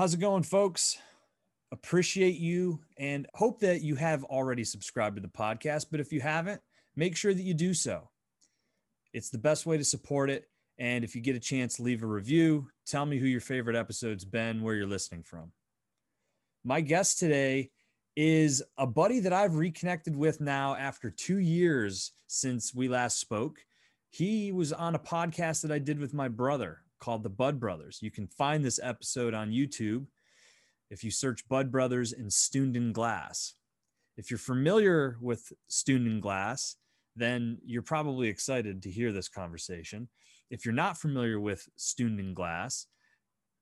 How's it going, folks? Appreciate you and hope that you have already subscribed to the podcast. But if you haven't, make sure that you do so. It's the best way to support it. And if you get a chance, leave a review. Tell me who your favorite episode's been, where you're listening from. My guest today is a buddy that I've reconnected with now after two years since we last spoke. He was on a podcast that I did with my brother called The Bud Brothers. You can find this episode on YouTube if you search Bud Brothers and Stundenglass. If you're familiar with Stundenglass, then you're probably excited to hear this conversation. If you're not familiar with Stundenglass,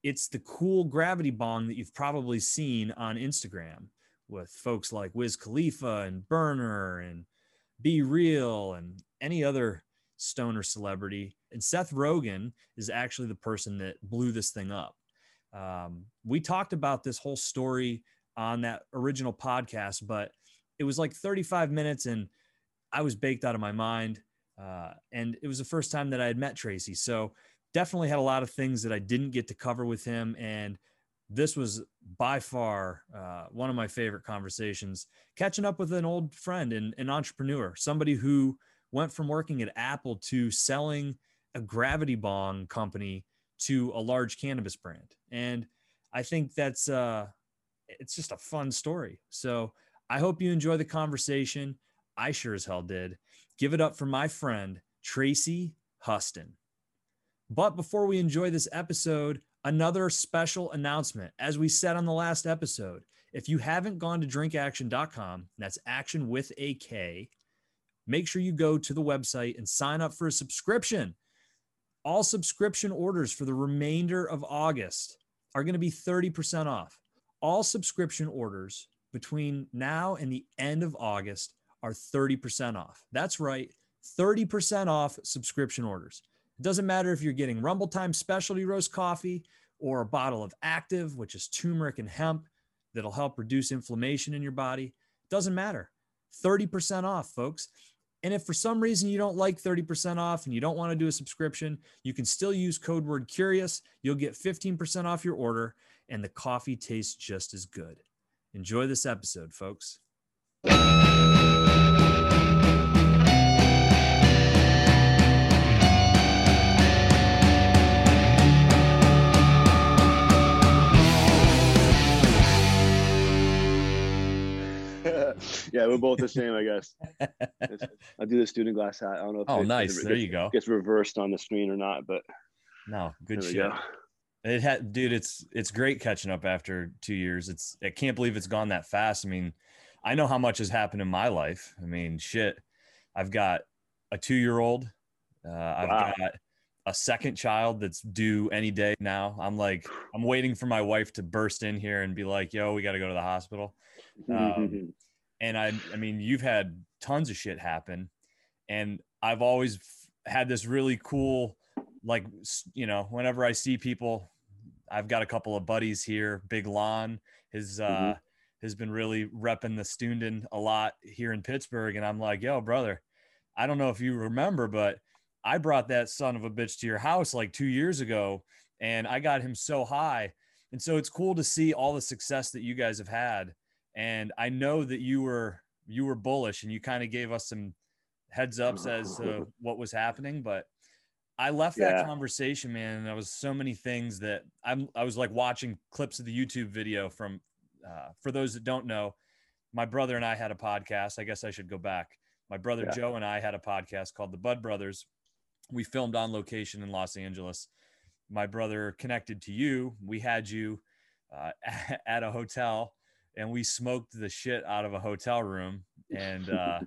it's the cool gravity bong that you've probably seen on Instagram with folks like Wiz Khalifa and Berner and B-Real and any other stoner celebrity. And Seth Rogen is actually the person that blew this thing up. Um, we talked about this whole story on that original podcast, but it was like 35 minutes and I was baked out of my mind. Uh, and it was the first time that I had met Tracey. So definitely had a lot of things that I didn't get to cover with him. And this was by far uh, one of my favorite conversations catching up with an old friend and an entrepreneur, somebody who went from working at Apple to selling a gravity bong company to a large cannabis brand. And I think that's uh it's just a fun story. So I hope you enjoy the conversation. I sure as hell did. Give it up for my friend Tracey Huston. But before we enjoy this episode, another special announcement. As we said on the last episode, if you haven't gone to drinkaktion.com, that's action with a K, make sure you go to the website and sign up for a subscription. All subscription orders for the remainder of August are going to be 30% off. All subscription orders between now and the end of August are 30% off. That's right, 30% off subscription orders. It doesn't matter if you're getting Rumble Time specialty roast coffee or a bottle of active, which is turmeric and hemp that'll help reduce inflammation in your body. It doesn't matter. 30% off, folks. And if for some reason you don't like 30% off and you don't want to do a subscription, you can still use code word curious. You'll get 15% off your order and the coffee tastes just as good. Enjoy this episode, folks. Yeah, we're both the same, I guess. I do the Stundenglass hat. I don't know. If oh, it, nice. It there you go. Gets reversed on the screen or not, but no, good shit. go. It had, dude. It's it's great catching up after two years. It's I can't believe it's gone that fast. I mean, I know how much has happened in my life. I mean, shit. I've got a two year old. Uh, I've Wow. got a second child that's due any day now. I'm like, I'm waiting for my wife to burst in here and be like, "Yo, we got to go to the hospital." Um, and I, I mean, you've had tons of shit happen, and I've always had this really cool, like, you know, whenever I see people, I've got a couple of buddies here. Big Lon has uh, Mhm. has been really repping the Stunden a lot here in Pittsburgh, and I'm like, yo, brother, I don't know if you remember, but I brought that son of a bitch to your house like two years ago, and I got him so high, and so it's cool to see all the success that you guys have had and I know that you were you were bullish and you kind of gave us some heads ups as to what was happening, but I left that conversation, man, and there was so many things that I'm I was like watching clips of the YouTube video from uh, for those that don't know, my brother and I had a podcast. I guess I should go back. My brother Yeah. Joe and I had a podcast called The Bud Brothers. We filmed on location in Los Angeles. My brother connected to you. We had you uh, at a hotel and we smoked the shit out of a hotel room and uh,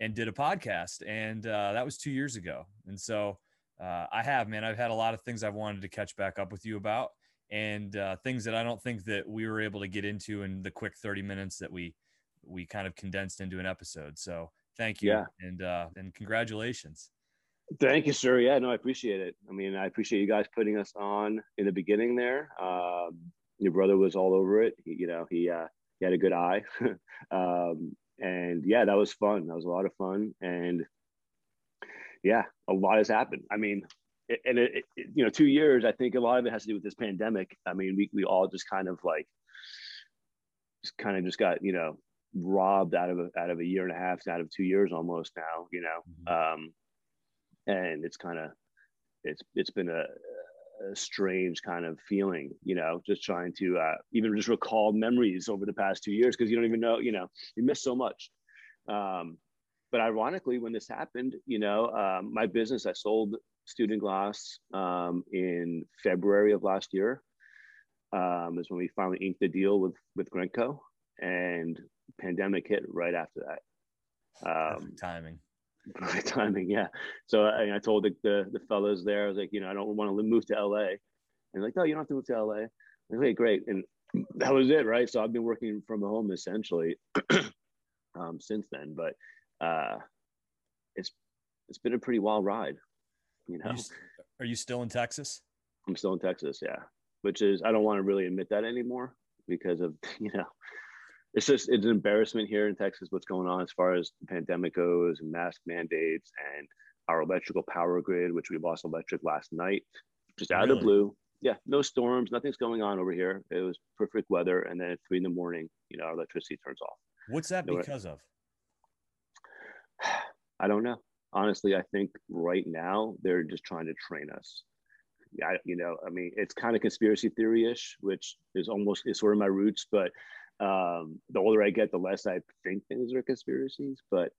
and did a podcast and uh, that was two years ago and so uh, i have man i've had a lot of things i've wanted to catch back up with you about and uh, things that i don't think that we were able to get into in the quick 30 minutes that we we kind of condensed into an episode so thank you Yeah. and uh, and congratulations Thank you, sir. Yeah, no, I appreciate it. I mean, I appreciate you guys putting us on in the beginning there. Um, your brother was all over it. He, you know, he uh, he had a good eye, um, and yeah, that was fun. That was a lot of fun, and yeah, a lot has happened. I mean, and it, it, you know, two years. I think a lot of it has to do with this pandemic. I mean, we we all just kind of like, just kind of just got you know robbed out of a, out of a year and a half, out of two years almost now. You know, mm-hmm. um, and it's kind of it's it's been a, a, strange kind of feeling. You know, just trying to uh, even just recall memories over the past two years because you don't even know. You know, you miss so much. Um, but ironically, when this happened, you know, um, my business, I sold Stundenglass um, in February of last year. Um, is when we finally inked the deal with with Grenco, and pandemic hit right after that. Um, timing. Timing, yeah. So I, I told the, the, the fellows there, I was like, you know, I don't want to move to LA. And like, no, you don't have to move to LA. Like, okay, great. And that was it, right? So I've been working from home essentially um, since then. But uh, it's it's been a pretty wild ride. You know, are you, are you still in Texas? I'm still in Texas, yeah. Which is I don't want to really admit that anymore because of you know, it's just it's an embarrassment here in Texas what's going on as far as the pandemic goes and mask mandates and our electrical power grid, which we lost electric last night, just out really? of the blue. Yeah, no storms, nothing's going on over here. It was perfect weather, and then at three in the morning, you know, our electricity turns off. What's that because of? I don't know. Honestly, I think right now they're just trying to train us. Yeah, you know, I mean, it's kind of conspiracy theory ish, which is almost is sort of my roots. But um, the older I get, the less I think things are conspiracies. But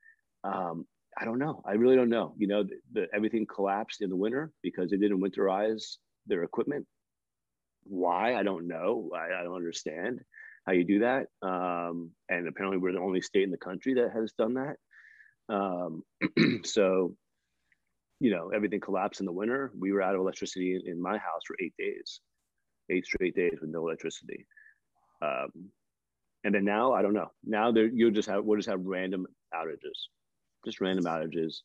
um, I don't know. I really don't know. You know, the, the, everything collapsed in the winter because they didn't winterize their equipment. Why? I don't know. I, I don't understand how you do that. Um, and apparently, we're the only state in the country that has done that. Um, so, you know, everything collapsed in the winter. We were out of electricity in, in my house for eight days, eight straight days with no electricity. Um, and then now, I don't know. Now you'll just have we'll just have random outages, just random outages,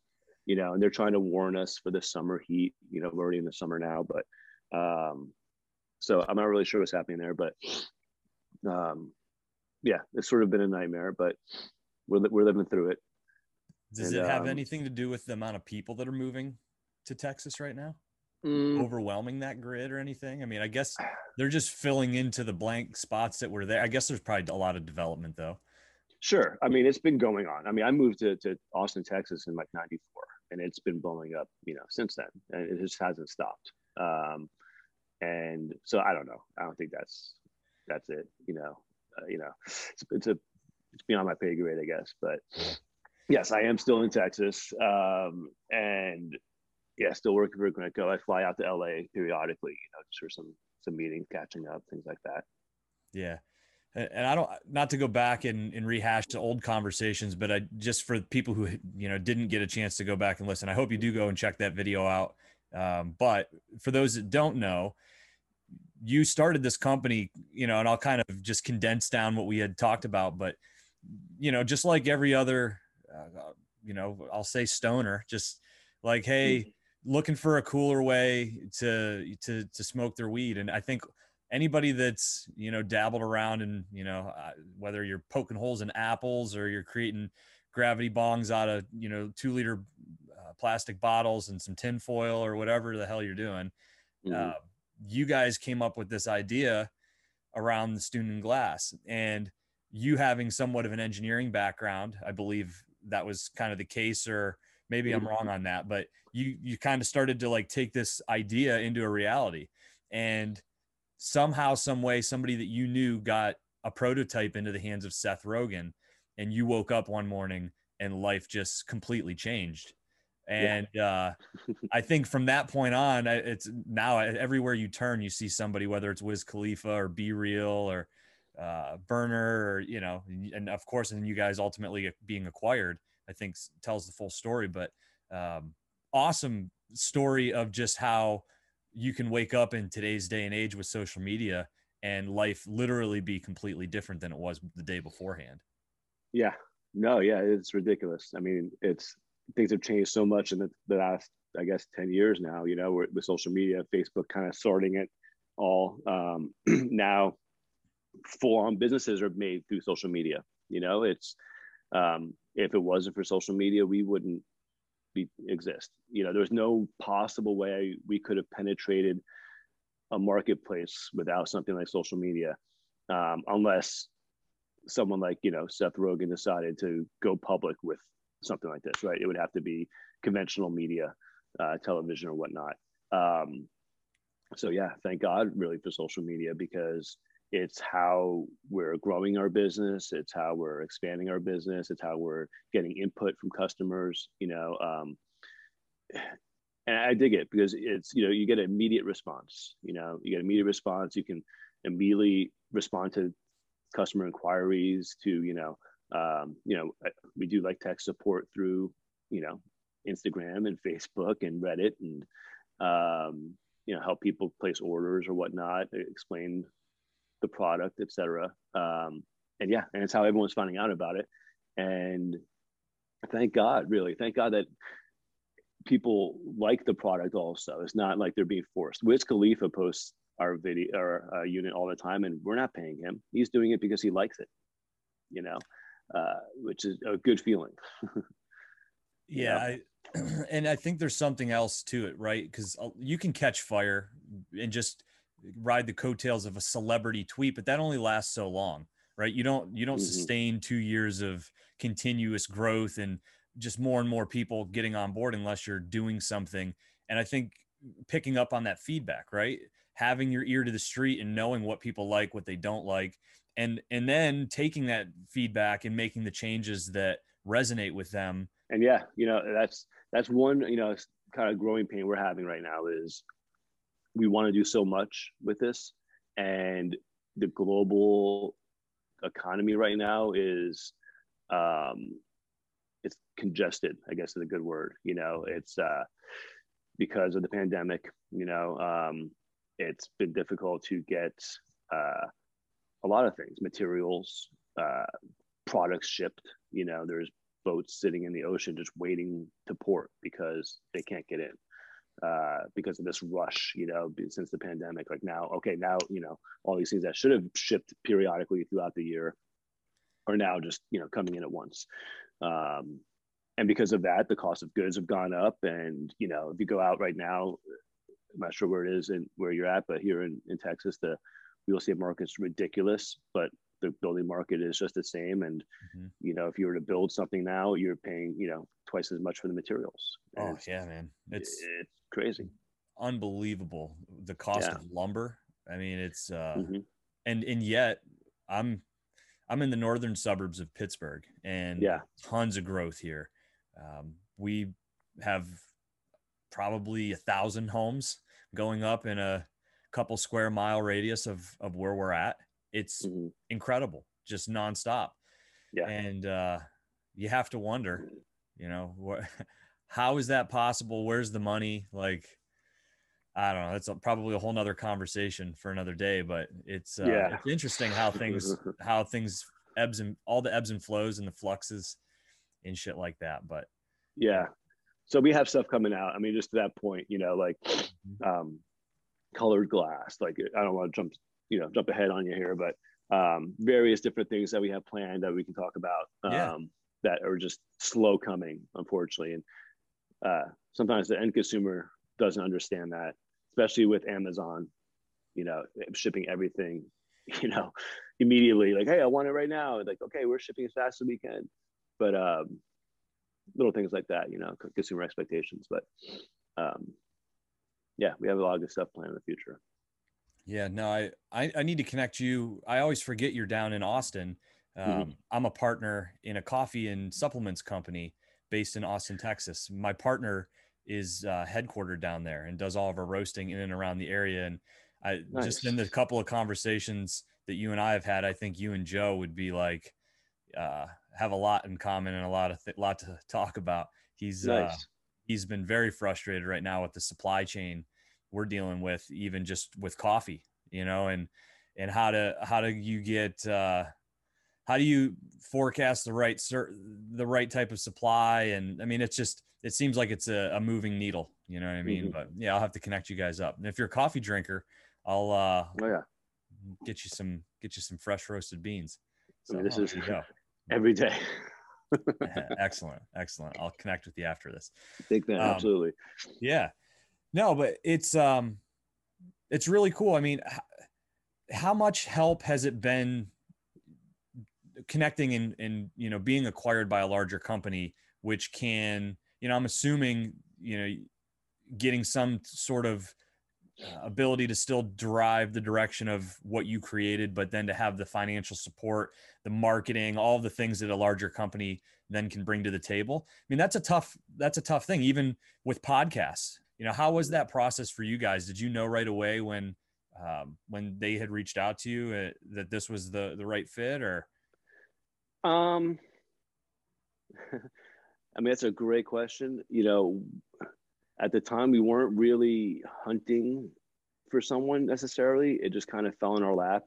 you know. And they're trying to warn us for the summer heat. You know, we're already in the summer now, but um, so I'm not really sure what's happening there. But um, yeah, it's sort of been a nightmare, but we're we're living through it. Does and, it have um, anything to do with the amount of people that are moving to Texas right now? Mm, Overwhelming that grid or anything? I mean, I guess they're just filling into the blank spots that were there. I guess there's probably a lot of development though. Sure. I mean, it's been going on. I mean, I moved to, to Austin, Texas in like 94 and it's been blowing up, you know, since then and it just hasn't stopped. Um, and so I don't know. I don't think that's, that's it, you know, uh, you know, it's, it's a, it's beyond my pay grade, I guess, but Yes, I am still in Texas, um, and yeah, still working for Grenco. I fly out to LA periodically, you know, just for some some meetings, catching up, things like that. Yeah, and I don't not to go back and, and rehash the old conversations, but I just for people who you know didn't get a chance to go back and listen, I hope you do go and check that video out. Um, but for those that don't know, you started this company, you know, and I'll kind of just condense down what we had talked about, but you know, just like every other uh, you know, I'll say stoner, just like, hey, mm-hmm. Looking for a cooler way to to to smoke their weed. And I think anybody that's you know dabbled around and you know uh, whether you're poking holes in apples or you're creating gravity bongs out of you know two liter uh, plastic bottles and some tin foil or whatever the hell you're doing mm-hmm. uh, you guys came up with this idea around the Stundenglass and you having somewhat of an engineering background i believe that was kind of the case or maybe i'm wrong on that but you you kind of started to like take this idea into a reality. And somehow some way somebody that you knew got a prototype into the hands of seth rogen and you woke up one morning and life just completely changed. And yeah. uh, I think from that point on, it's now everywhere you turn, you see somebody, whether it's Wiz Khalifa or B-Real or uh, Berner, or you know, and of course, and you guys ultimately being acquired, I think tells the full story. But um, awesome story of just how you can wake up in today's day and age with social media and life literally be completely different than it was the day beforehand. Yeah, no, yeah, it's ridiculous. I mean, it's things have changed so much in the, the last, I guess, 10 years now, you know, with social media, Facebook kind of sorting it all. Um, now full on businesses are made through social media. You know, it's um, if it wasn't for social media, we wouldn't be exist. You know, there's no possible way we could have penetrated a marketplace without something like social media, um, unless someone like you know Seth Rogen decided to go public with something like this, right? It would have to be conventional media, uh, television or whatnot. Um, so yeah, thank God really for social media because it's how we're growing our business it's how we're expanding our business it's how we're getting input from customers you know um, and i dig it because it's you know you get an immediate response you know you get immediate response you can immediately respond to customer inquiries to you know um, you know we do like tech support through you know instagram and facebook and reddit and um, you know help people place orders or whatnot explain the product, etc. Um, and yeah, and it's how everyone's finding out about it. And thank God, really, thank God that people like the product. Also, it's not like they're being forced. Wiz Khalifa posts our video or uh, unit all the time, and we're not paying him. He's doing it because he likes it. You know, uh, which is a good feeling. yeah, I, and I think there's something else to it, right? Because uh, you can catch fire and just ride the coattails of a celebrity tweet, but that only lasts so long, right? You don't you don't mm-hmm. sustain two years of continuous growth and just more and more people getting on board unless you're doing something. And I think picking up on that feedback, right? Having your ear to the street and knowing what people like, what they don't like, and and then taking that feedback and making the changes that resonate with them. And yeah, you know, that's that's one, you know, kind of growing pain we're having right now is we want to do so much with this. And the global economy right now is um it's congested i guess is a good word you know it's uh because of the pandemic you know um it's been difficult to get uh a lot of things materials uh products shipped you know there's boats sitting in the ocean just waiting to port because they can't get in uh, because of this rush, you know, since the pandemic. Like now, okay, now, you know, all these things that should have shipped periodically throughout the year are now just, you know, coming in at once. Um, and because of that, the cost of goods have gone up. And, you know, if you go out right now, I'm not sure where it is and where you're at, but here in, in Texas, the real estate market's ridiculous, but the building market is just the same. And, mm-hmm. you know, if you were to build something now, you're paying, you know, twice as much for the materials. Oh, yeah, man. It's, it's crazy. Unbelievable. The cost yeah. of lumber. I mean, it's, uh, mm-hmm. and, and yet I'm, I'm in the northern suburbs of Pittsburgh and yeah, tons of growth here. Um, we have probably a thousand homes going up in a couple square mile radius of, of where we're at. It's mm-hmm. incredible, just nonstop. Yeah. And, uh, you have to wonder, you know, what, how is that possible? Where's the money? Like, I don't know. That's a, probably a whole nother conversation for another day, but it's, uh, yeah. it's interesting how things, how things ebbs and all the ebbs and flows and the fluxes and shit like that. But yeah. So we have stuff coming out. I mean, just to that point, you know, like, mm-hmm. um, colored glass, like I don't want to jump, you know, jump ahead on you here, but, um, various different things that we have planned that we can talk about, um, yeah. that are just slow coming, unfortunately. And, uh, sometimes the end consumer doesn't understand that, especially with Amazon, you know, shipping everything, you know, immediately like, hey, I want it right now. Like, okay, we're shipping as fast as we can. But um, little things like that, you know, consumer expectations. But um, yeah, we have a lot of good stuff planned in the future. Yeah, no, I, I, I need to connect you. I always forget you're down in Austin. Mm-hmm. Um, mm-hmm. I'm a partner in a coffee and supplements company based in Austin, Texas. My partner is uh, headquartered down there and does all of our roasting in and around the area. And I nice. just in the couple of conversations that you and I have had, I think you and Joe would be like uh, have a lot in common and a lot of th- lot to talk about. He's uh, nice. uh, he's been very frustrated right now with the supply chain we're dealing with, even just with coffee, you know, and and how to how do you get uh, how do you forecast the right the right type of supply and i mean it's just it seems like it's a, a moving needle you know what i mean mm-hmm. but yeah i'll have to connect you guys up and if you're a coffee drinker i'll uh oh, yeah. get you some get you some fresh roasted beans so I mean, this is every day excellent, excellent. I'll connect with you after this. Big fan, um, absolutely. Yeah, no, but it's um, it's really cool. I mean, how much help has it been connecting and and you know being acquired by a larger company, which can you know I'm assuming you know getting some sort of uh, ability to still drive the direction of what you created, but then to have the financial support, the marketing, all the things that a larger company then can bring to the table. I mean, that's a tough that's a tough thing, even with podcasts. You know, how was that process for you guys? Did you know right away when um, when they had reached out to you uh, that this was the the right fit, or? Um, I mean, that's a great question. You know, at the time we weren't really hunting for someone necessarily it just kind of fell in our lap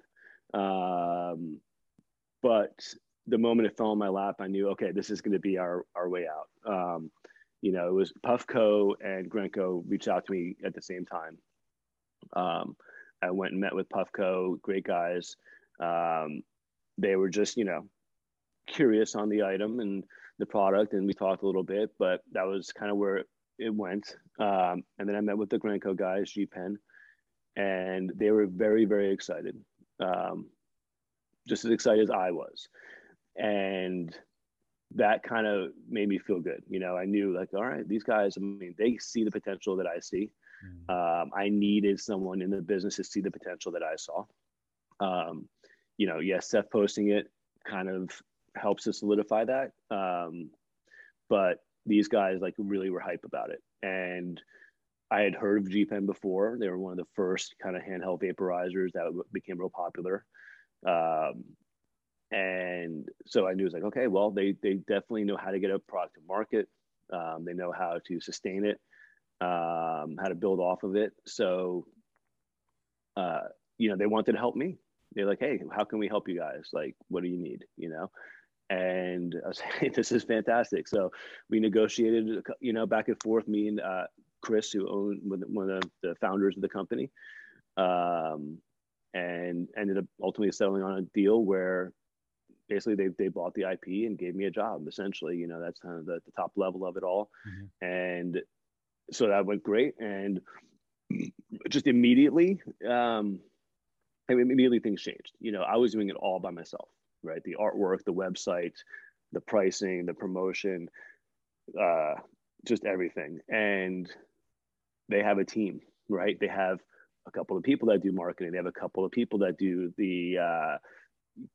um, but the moment it fell in my lap i knew okay this is going to be our our way out um, you know it was puffco and grenco reached out to me at the same time um, i went and met with puffco great guys um, they were just you know curious on the item and the product and we talked a little bit but that was kind of where it went. Um, and then I met with the Grenco guys, G Pen, and they were very, very excited. Um, just as excited as I was. And that kind of made me feel good. You know, I knew like, all right, these guys, I mean, they see the potential that I see. Mm. Um, I needed someone in the business to see the potential that I saw. Um, you know, yes, Seth posting it kind of helps to solidify that. Um, but these guys like really were hype about it. And I had heard of G Pen before. They were one of the first kind of handheld vaporizers that became real popular. Um, and so I knew it was like, okay, well, they they definitely know how to get a product to market. Um, they know how to sustain it, um, how to build off of it. So, uh, you know, they wanted to help me. They're like, hey, how can we help you guys? Like, what do you need? You know, and I was like, this is fantastic. So we negotiated, you know, back and forth. Me and uh, Chris, who owned one of the founders of the company, um, and ended up ultimately settling on a deal where basically they, they bought the IP and gave me a job. Essentially, you know, that's kind of the, the top level of it all, mm-hmm. and so that went great. And just immediately, um, I mean, immediately things changed. You know, I was doing it all by myself right? The artwork, the website, the pricing, the promotion, uh, just everything. And they have a team, right? They have a couple of people that do marketing. They have a couple of people that do the uh,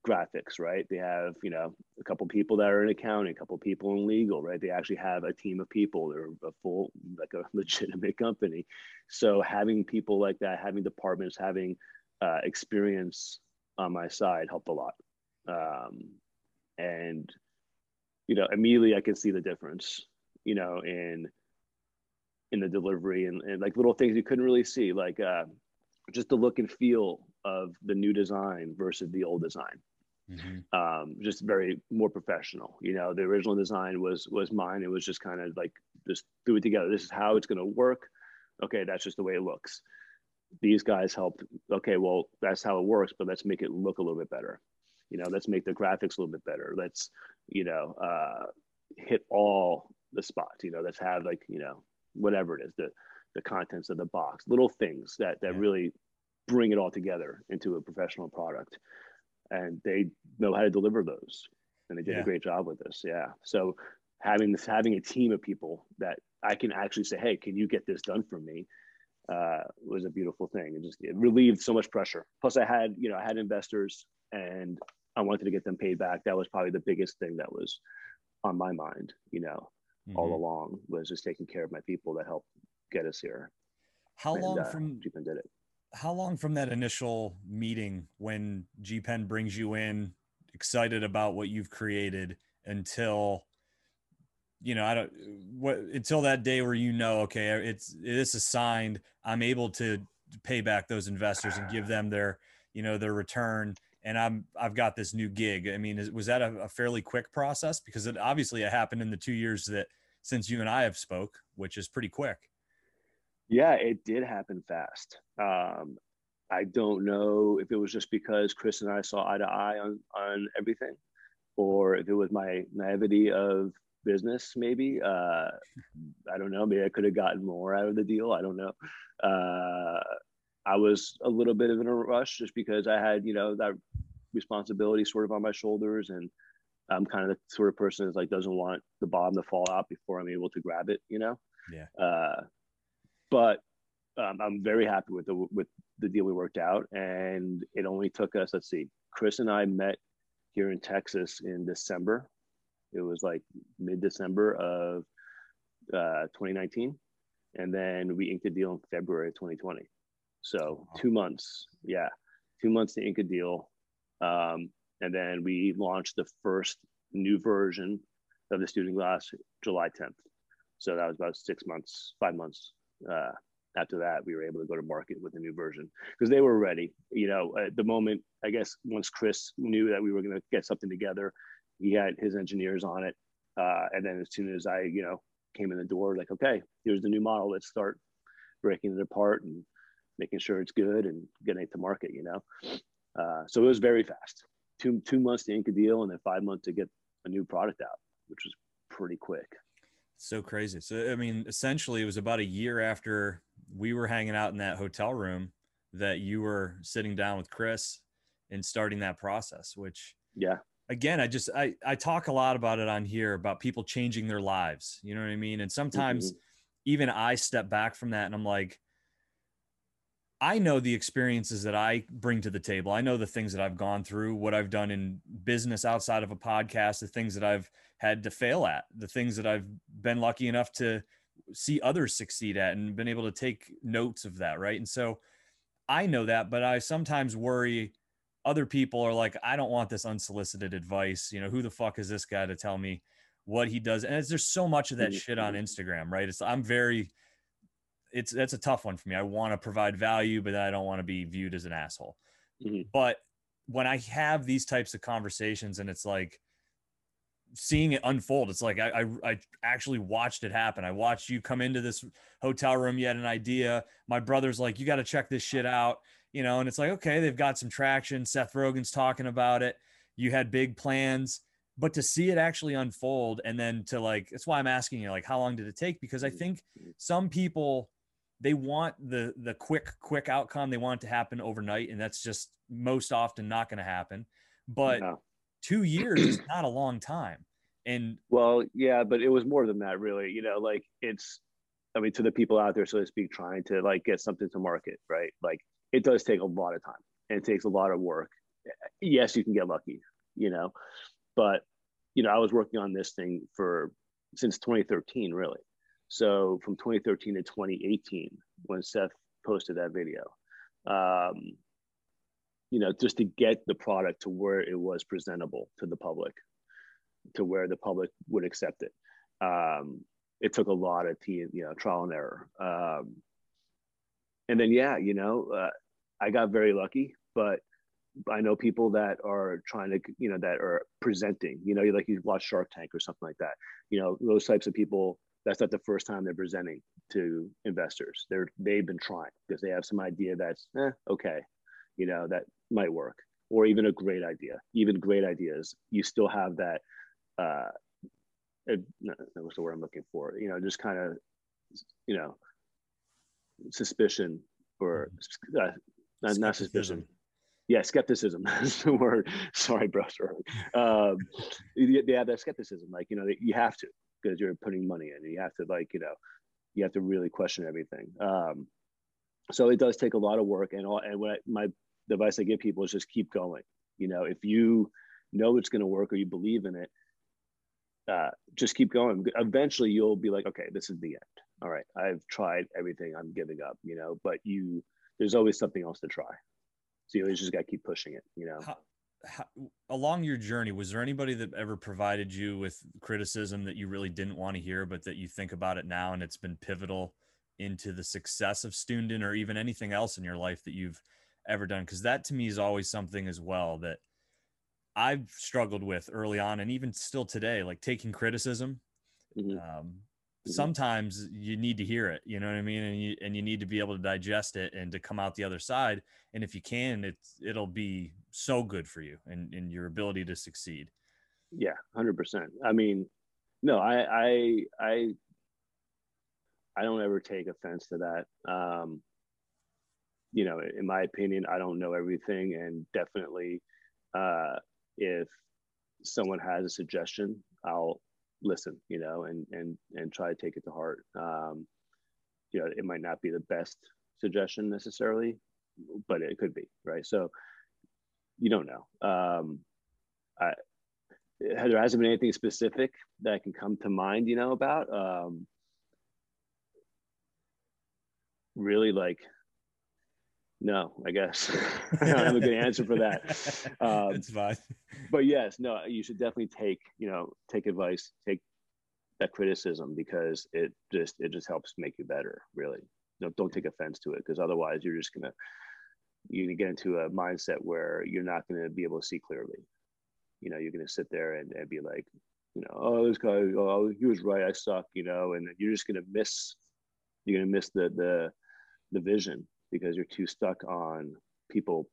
graphics, right? They have, you know, a couple people that are in accounting, a couple people in legal, right? They actually have a team of people. They're a full, like a legitimate company. So having people like that, having departments, having uh, experience on my side helped a lot um, and you know immediately I can see the difference, you know, in in the delivery and, and like little things you couldn't really see, like uh, just the look and feel of the new design versus the old design. Mm-hmm. Um, just very more professional. You know, the original design was was mine. It was just kind of like just do it together. This is how it's going to work. Okay, that's just the way it looks. These guys helped. Okay, well, that's how it works, but let's make it look a little bit better you know let's make the graphics a little bit better let's you know uh, hit all the spots you know let's have like you know whatever it is the the contents of the box little things that that yeah. really bring it all together into a professional product and they know how to deliver those and they did yeah. a great job with this yeah so having this having a team of people that i can actually say hey can you get this done for me uh, was a beautiful thing It just it relieved so much pressure plus i had you know i had investors and I wanted to get them paid back. That was probably the biggest thing that was on my mind, you know, mm-hmm. all along was just taking care of my people that helped get us here. How and, long uh, from did it? How long from that initial meeting when G Pen brings you in, excited about what you've created until you know, I don't what until that day where you know, okay, it's this is signed. I'm able to pay back those investors and give them their, you know, their return and I'm I've got this new gig. I mean, is, was that a, a, fairly quick process? Because it obviously it happened in the two years that since you and I have spoke, which is pretty quick. Yeah, it did happen fast. Um, I don't know if it was just because Chris and I saw eye to eye on on everything, or if it was my naivety of business, maybe. Uh, I don't know. Maybe I could have gotten more out of the deal. I don't know. Uh, I was a little bit of in a rush just because I had, you know, that responsibility sort of on my shoulders. And I'm kind of the sort of person that like doesn't want the bomb to fall out before I'm able to grab it, you know? Yeah. Uh, but um, I'm very happy with the with the deal we worked out, and it only took us. Let's see, Chris and I met here in Texas in December. It was like mid December of uh, 2019, and then we inked a deal in February of 2020. So two months, yeah, two months to ink a deal, um, and then we launched the first new version of the Stundenglass July 10th. So that was about six months, five months uh, after that, we were able to go to market with a new version because they were ready. You know, at the moment, I guess once Chris knew that we were going to get something together, he had his engineers on it. Uh, and then as soon as I, you know, came in the door, like, okay, here's the new model. Let's start breaking it apart and making sure it's good and getting it to market. You know, uh, so it was very fast. Two two months to ink a deal, and then five months to get a new product out, which was pretty quick. So crazy. So I mean, essentially, it was about a year after we were hanging out in that hotel room that you were sitting down with Chris and starting that process, which yeah. Again, I just I I talk a lot about it on here about people changing their lives. You know what I mean? And sometimes mm-hmm. even I step back from that and I'm like, I know the experiences that I bring to the table. I know the things that I've gone through, what I've done in business outside of a podcast, the things that I've had to fail at, the things that I've been lucky enough to see others succeed at and been able to take notes of that right and so i know that but i sometimes worry other people are like i don't want this unsolicited advice you know who the fuck is this guy to tell me what he does and there's so much of that mm-hmm. shit on instagram right it's i'm very it's that's a tough one for me i want to provide value but i don't want to be viewed as an asshole mm-hmm. but when i have these types of conversations and it's like seeing it unfold. It's like I, I, I actually watched it happen. I watched you come into this hotel room. You had an idea. My brother's like, you got to check this shit out, you know. And it's like, okay, they've got some traction. Seth Rogen's talking about it. You had big plans, but to see it actually unfold, and then to like, that's why I'm asking you, like, how long did it take? Because I think some people they want the the quick quick outcome. They want it to happen overnight, and that's just most often not going to happen. But no two years is not a long time. And well, yeah, but it was more than that, really. You know, like it's, I mean, to the people out there, so to speak, trying to like get something to market, right? Like it does take a lot of time and it takes a lot of work. Yes, you can get lucky, you know, but you know, I was working on this thing for since 2013, really. So from 2013 to 2018, when Seth posted that video, um, you know, just to get the product to where it was presentable to the public, to where the public would accept it. Um, it took a lot of tea, you know, trial and error. Um, and then, yeah, you know, uh, I got very lucky, but I know people that are trying to, you know, that are presenting, you know, like you watch Shark Tank or something like that. You know, those types of people, that's not the first time they're presenting to investors. They're, they've been trying because they have some idea that's, eh, okay, you know, that might work, or even a great idea. Even great ideas, you still have that. Uh, what's the word I'm looking for? You know, just kind of, you know, suspicion or uh, not, not suspicion. Yeah, skepticism. That's the word. Sorry, bro. Sorry. Um, they have that skepticism. Like, you know, you have to because you're putting money in. You have to, like, you know, you have to really question everything. Um, so it does take a lot of work. And all, and what I, my advice I give people is just keep going. You know, if you know it's going to work or you believe in it, uh, just keep going. Eventually, you'll be like, okay, this is the end. All right, I've tried everything. I'm giving up. You know, but you there's always something else to try. So you just got to keep pushing it. You know. How, how, along your journey, was there anybody that ever provided you with criticism that you really didn't want to hear, but that you think about it now and it's been pivotal into the success of Stunden or even anything else in your life that you've ever done because that to me is always something as well that I've struggled with early on and even still today, like taking criticism. Mm-hmm. Um. Sometimes you need to hear it, you know what I mean, and you and you need to be able to digest it and to come out the other side. And if you can, it's it'll be so good for you and, and your ability to succeed. Yeah, hundred percent. I mean, no, I, I, I, I don't ever take offense to that. Um, you know, in my opinion, I don't know everything, and definitely, uh, if someone has a suggestion, I'll listen. You know, and and and try to take it to heart. Um, you know, it might not be the best suggestion necessarily, but it could be right. So you don't know. Um, I, there hasn't been anything specific that can come to mind, you know, about. Um, really, like, no, I guess I don't have a good answer for that. Um, That's fine. But yes, no, you should definitely take, you know, take advice, take that criticism because it just it just helps make you better. Really, don't don't take offense to it because otherwise you're just gonna you're gonna get into a mindset where you're not gonna be able to see clearly you know, you're going to sit there and, and be like, you know, oh, this guy, oh, he was right, I suck, you know, and you're just going to miss, you're going to miss the, the, the vision because you're too stuck on people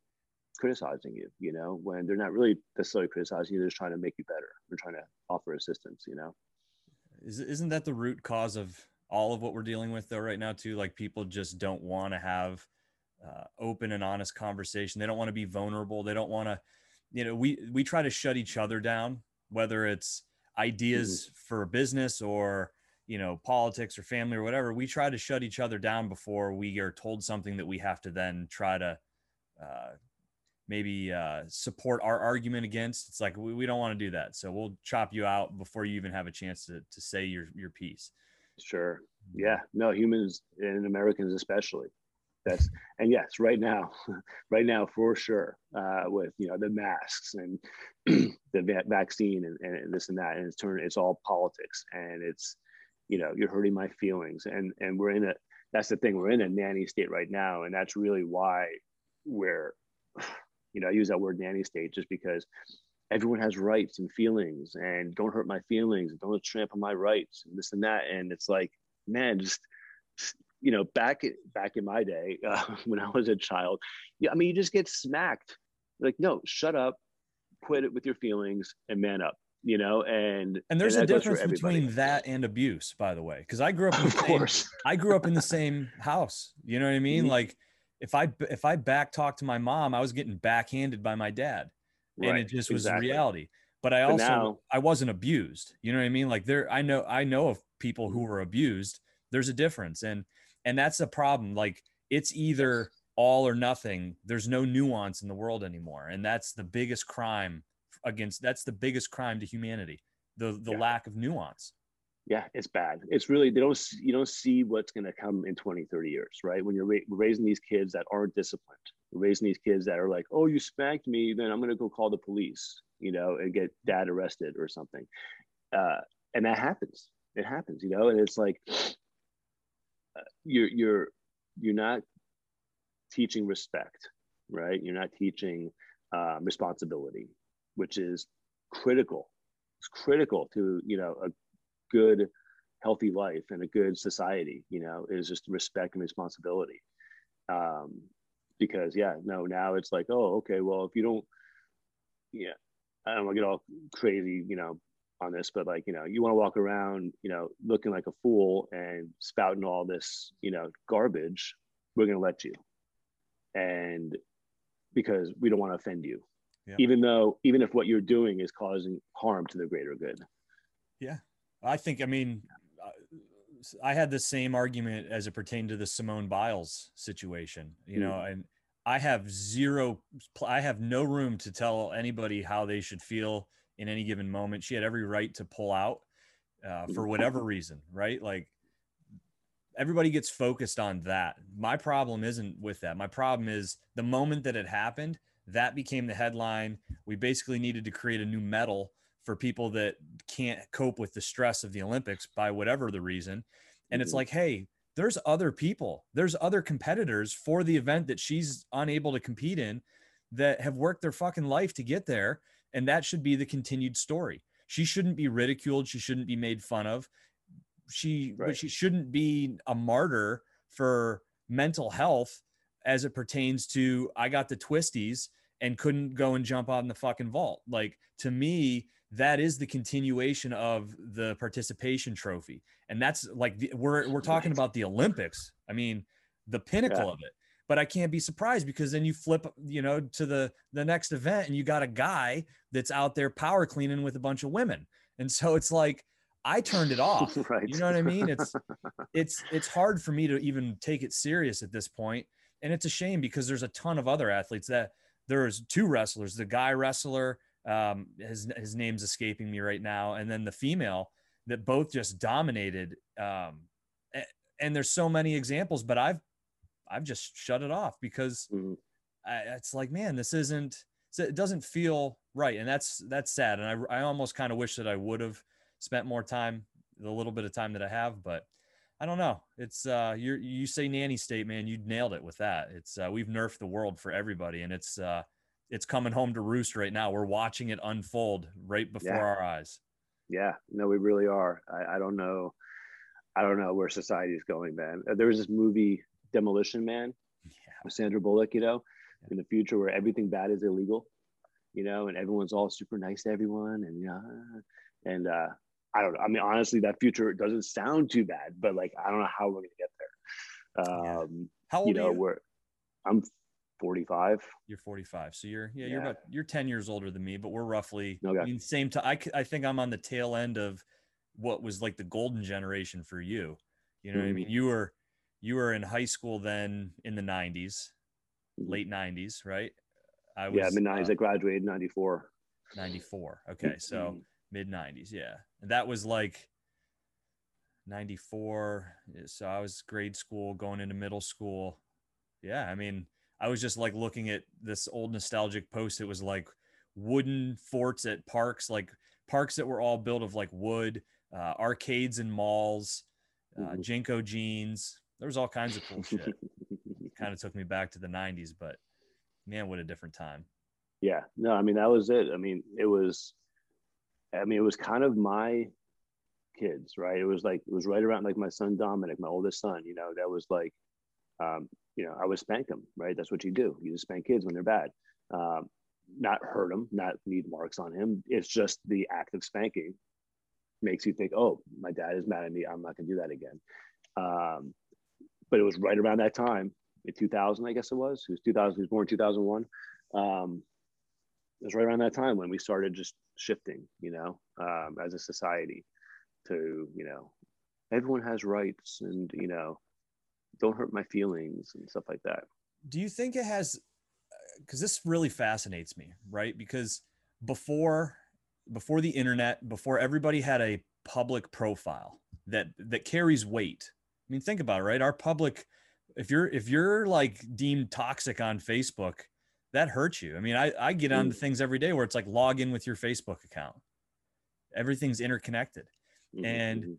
criticizing you, you know, when they're not really necessarily criticizing you, they're just trying to make you better. They're trying to offer assistance, you know? Is, isn't that the root cause of all of what we're dealing with though right now too? Like people just don't want to have uh, open and honest conversation. They don't want to be vulnerable. They don't want to, you know we we try to shut each other down whether it's ideas mm-hmm. for business or you know politics or family or whatever we try to shut each other down before we are told something that we have to then try to uh, maybe uh, support our argument against. It's like we, we don't want to do that so we'll chop you out before you even have a chance to, to say your your piece. Sure. Yeah. No humans and americans especially. That's and yes right now right now for sure uh, with you know the masks and the va- vaccine and, and this and that and it's turned it's all politics and it's you know you're hurting my feelings and and we're in a that's the thing we're in a nanny state right now and that's really why we're you know i use that word nanny state just because everyone has rights and feelings and don't hurt my feelings and don't trample my rights and this and that and it's like man just you know, back back in my day uh, when I was a child, yeah, I mean, you just get smacked. Like, no, shut up, quit it with your feelings, and man up. You know, and and there's and a difference between that and abuse, by the way, because I grew up in the of same, course. I grew up in the same house. You know what I mean? Mm-hmm. Like, if I if I back talked to my mom, I was getting backhanded by my dad, and it just was exactly. reality. But I also but now, I wasn't abused. You know what I mean? Like there, I know I know of people who were abused. There's a difference, and and that's a problem like it's either all or nothing there's no nuance in the world anymore and that's the biggest crime against that's the biggest crime to humanity the the yeah. lack of nuance. Yeah it's bad. It's really they don't you don't see what's going to come in 20 30 years right? When you're ra- raising these kids that aren't disciplined raising these kids that are like oh you spanked me then i'm going to go call the police you know and get dad arrested or something. Uh, and that happens. It happens you know and it's like you're you're you're not teaching respect, right? You're not teaching um, responsibility, which is critical. It's critical to you know a good, healthy life and a good society. You know, is just respect and responsibility. Um, because yeah, no, now it's like, oh, okay, well, if you don't, yeah, I don't want to get all crazy, you know, on this, but like, you know, you want to walk around, you know, looking like a fool and spouting all this, you know, garbage, we're going to let you. And because we don't want to offend you, yeah. even though, even if what you're doing is causing harm to the greater good. Yeah. I think, I mean, I had the same argument as it pertained to the Simone Biles situation, you know, mm. and I have zero, I have no room to tell anybody how they should feel in any given moment. She had every right to pull out uh, for whatever reason, right? Like everybody gets focused on that. My problem isn't with that. My problem is the moment that it happened, that became the headline. We basically needed to create a new medal for people that can't cope with the stress of the Olympics by whatever the reason. And it's mm-hmm. like, hey, there's other people, there's other competitors for the event that she's unable to compete in that have worked their fucking life to get there and that should be the continued story. She shouldn't be ridiculed. She shouldn't be made fun of. She, right. but she shouldn't be a martyr for mental health as it pertains to I got the twisties and couldn't go and jump on the fucking vault. Like to me, that is the continuation of the participation trophy. And that's like the, we're we're talking about the olympics. I mean the pinnacle yeah. of it. But i can't be surprised because then you flip you know to the the next event and you got a guy that's out there power cleaning with a bunch of women. And so it's like i turned it off. Right. You know what i mean? It's it's it's hard for me to even take it serious at this point. And it's a shame because there's a ton of other athletes that there's two wrestlers the guy wrestler um, his his name's escaping me right now, and then the female that both just dominated. Um, and there's so many examples, but I've I've just shut it off because mm-hmm. I, it's like, man, this isn't. It doesn't feel right, and that's that's sad. And I I almost kind of wish that I would have spent more time, the little bit of time that I have, but. I don't know. It's uh you you say nanny state, man. You nailed it with that. It's uh, we've nerfed the world for everybody, and it's uh it's coming home to roost right now. We're watching it unfold right before yeah. our eyes. Yeah, no, we really are. I, I, don't know. I don't know where society is going, man. Uh, there was this movie, Demolition Man, yeah. with Sandra Bullock. You know, yeah. in the future where everything bad is illegal, you know, and everyone's all super nice to everyone, and uh, and uh, I don't know. I mean, honestly, that future doesn't sound too bad, but like, I don't know how we're gonna get there. Um, how old you know, are you? We're, I'm 45 you're 45 so you're yeah, yeah, you're about you're 10 years older than me but we're roughly okay. I mean, same time I, I think i'm on the tail end of what was like the golden generation for you you know mm-hmm. what i mean you were you were in high school then in the 90s mm-hmm. late 90s right i was yeah mid 90s uh, i graduated 94 94 okay so mm-hmm. mid 90s yeah and that was like 94 so i was grade school going into middle school yeah i mean I was just like looking at this old nostalgic post. It was like wooden forts at parks, like parks that were all built of like wood, uh, arcades and malls, uh, mm-hmm. Jeans. There was all kinds of cool shit. kind of took me back to the 90s, but man, what a different time. Yeah, no, I mean, that was it. I mean, it was, I mean, it was kind of my kids, right? It was like, it was right around like my son Dominic, my oldest son, you know, that was like, um, you know, I would spank them, right? That's what you do. You just spank kids when they're bad. Um, not hurt them, not leave marks on him. It's just the act of spanking makes you think, oh, my dad is mad at me. I'm not to do that again. Um, but it was right around that time in 2000, I guess it was. He was 2000. He was born 2001. Um, it was right around that time when we started just shifting, you know, um, as a society to, you know, everyone has rights and, you know, don't hurt my feelings and stuff like that. Do you think it has because this really fascinates me, right? Because before before the internet, before everybody had a public profile that that carries weight. I mean, think about it, right? Our public if you're if you're like deemed toxic on Facebook, that hurts you. I mean, I, I get on mm. things every day where it's like log in with your Facebook account. Everything's interconnected. Mm-hmm. And mm-hmm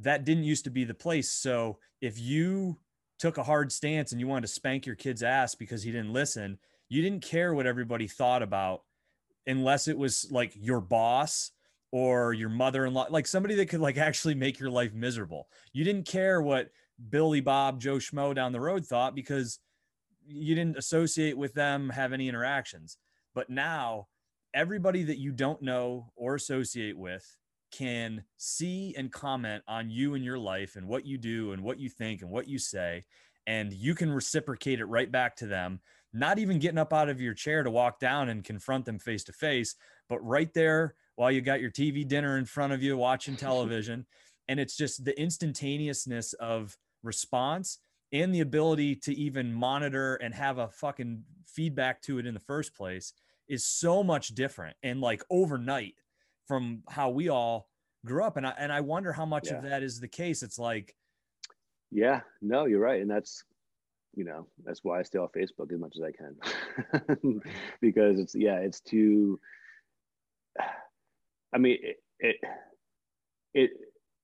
that didn't used to be the place. So if you took a hard stance and you wanted to spank your kid's ass because he didn't listen, you didn't care what everybody thought about unless it was like your boss or your mother-in-law, like somebody that could like actually make your life miserable. You didn't care what Billy Bob Joe Schmo down the road thought because you didn't associate with them, have any interactions. But now everybody that you don't know or associate with can see and comment on you and your life and what you do and what you think and what you say and you can reciprocate it right back to them not even getting up out of your chair to walk down and confront them face to face but right there while you got your TV dinner in front of you watching television and it's just the instantaneousness of response and the ability to even monitor and have a fucking feedback to it in the first place is so much different and like overnight from how we all grew up. And I and I wonder how much yeah. of that is the case. It's like yeah. No you're right. And that's you know that's why I stay off Facebook as much as I can. Because it's yeah it's too I mean it, it it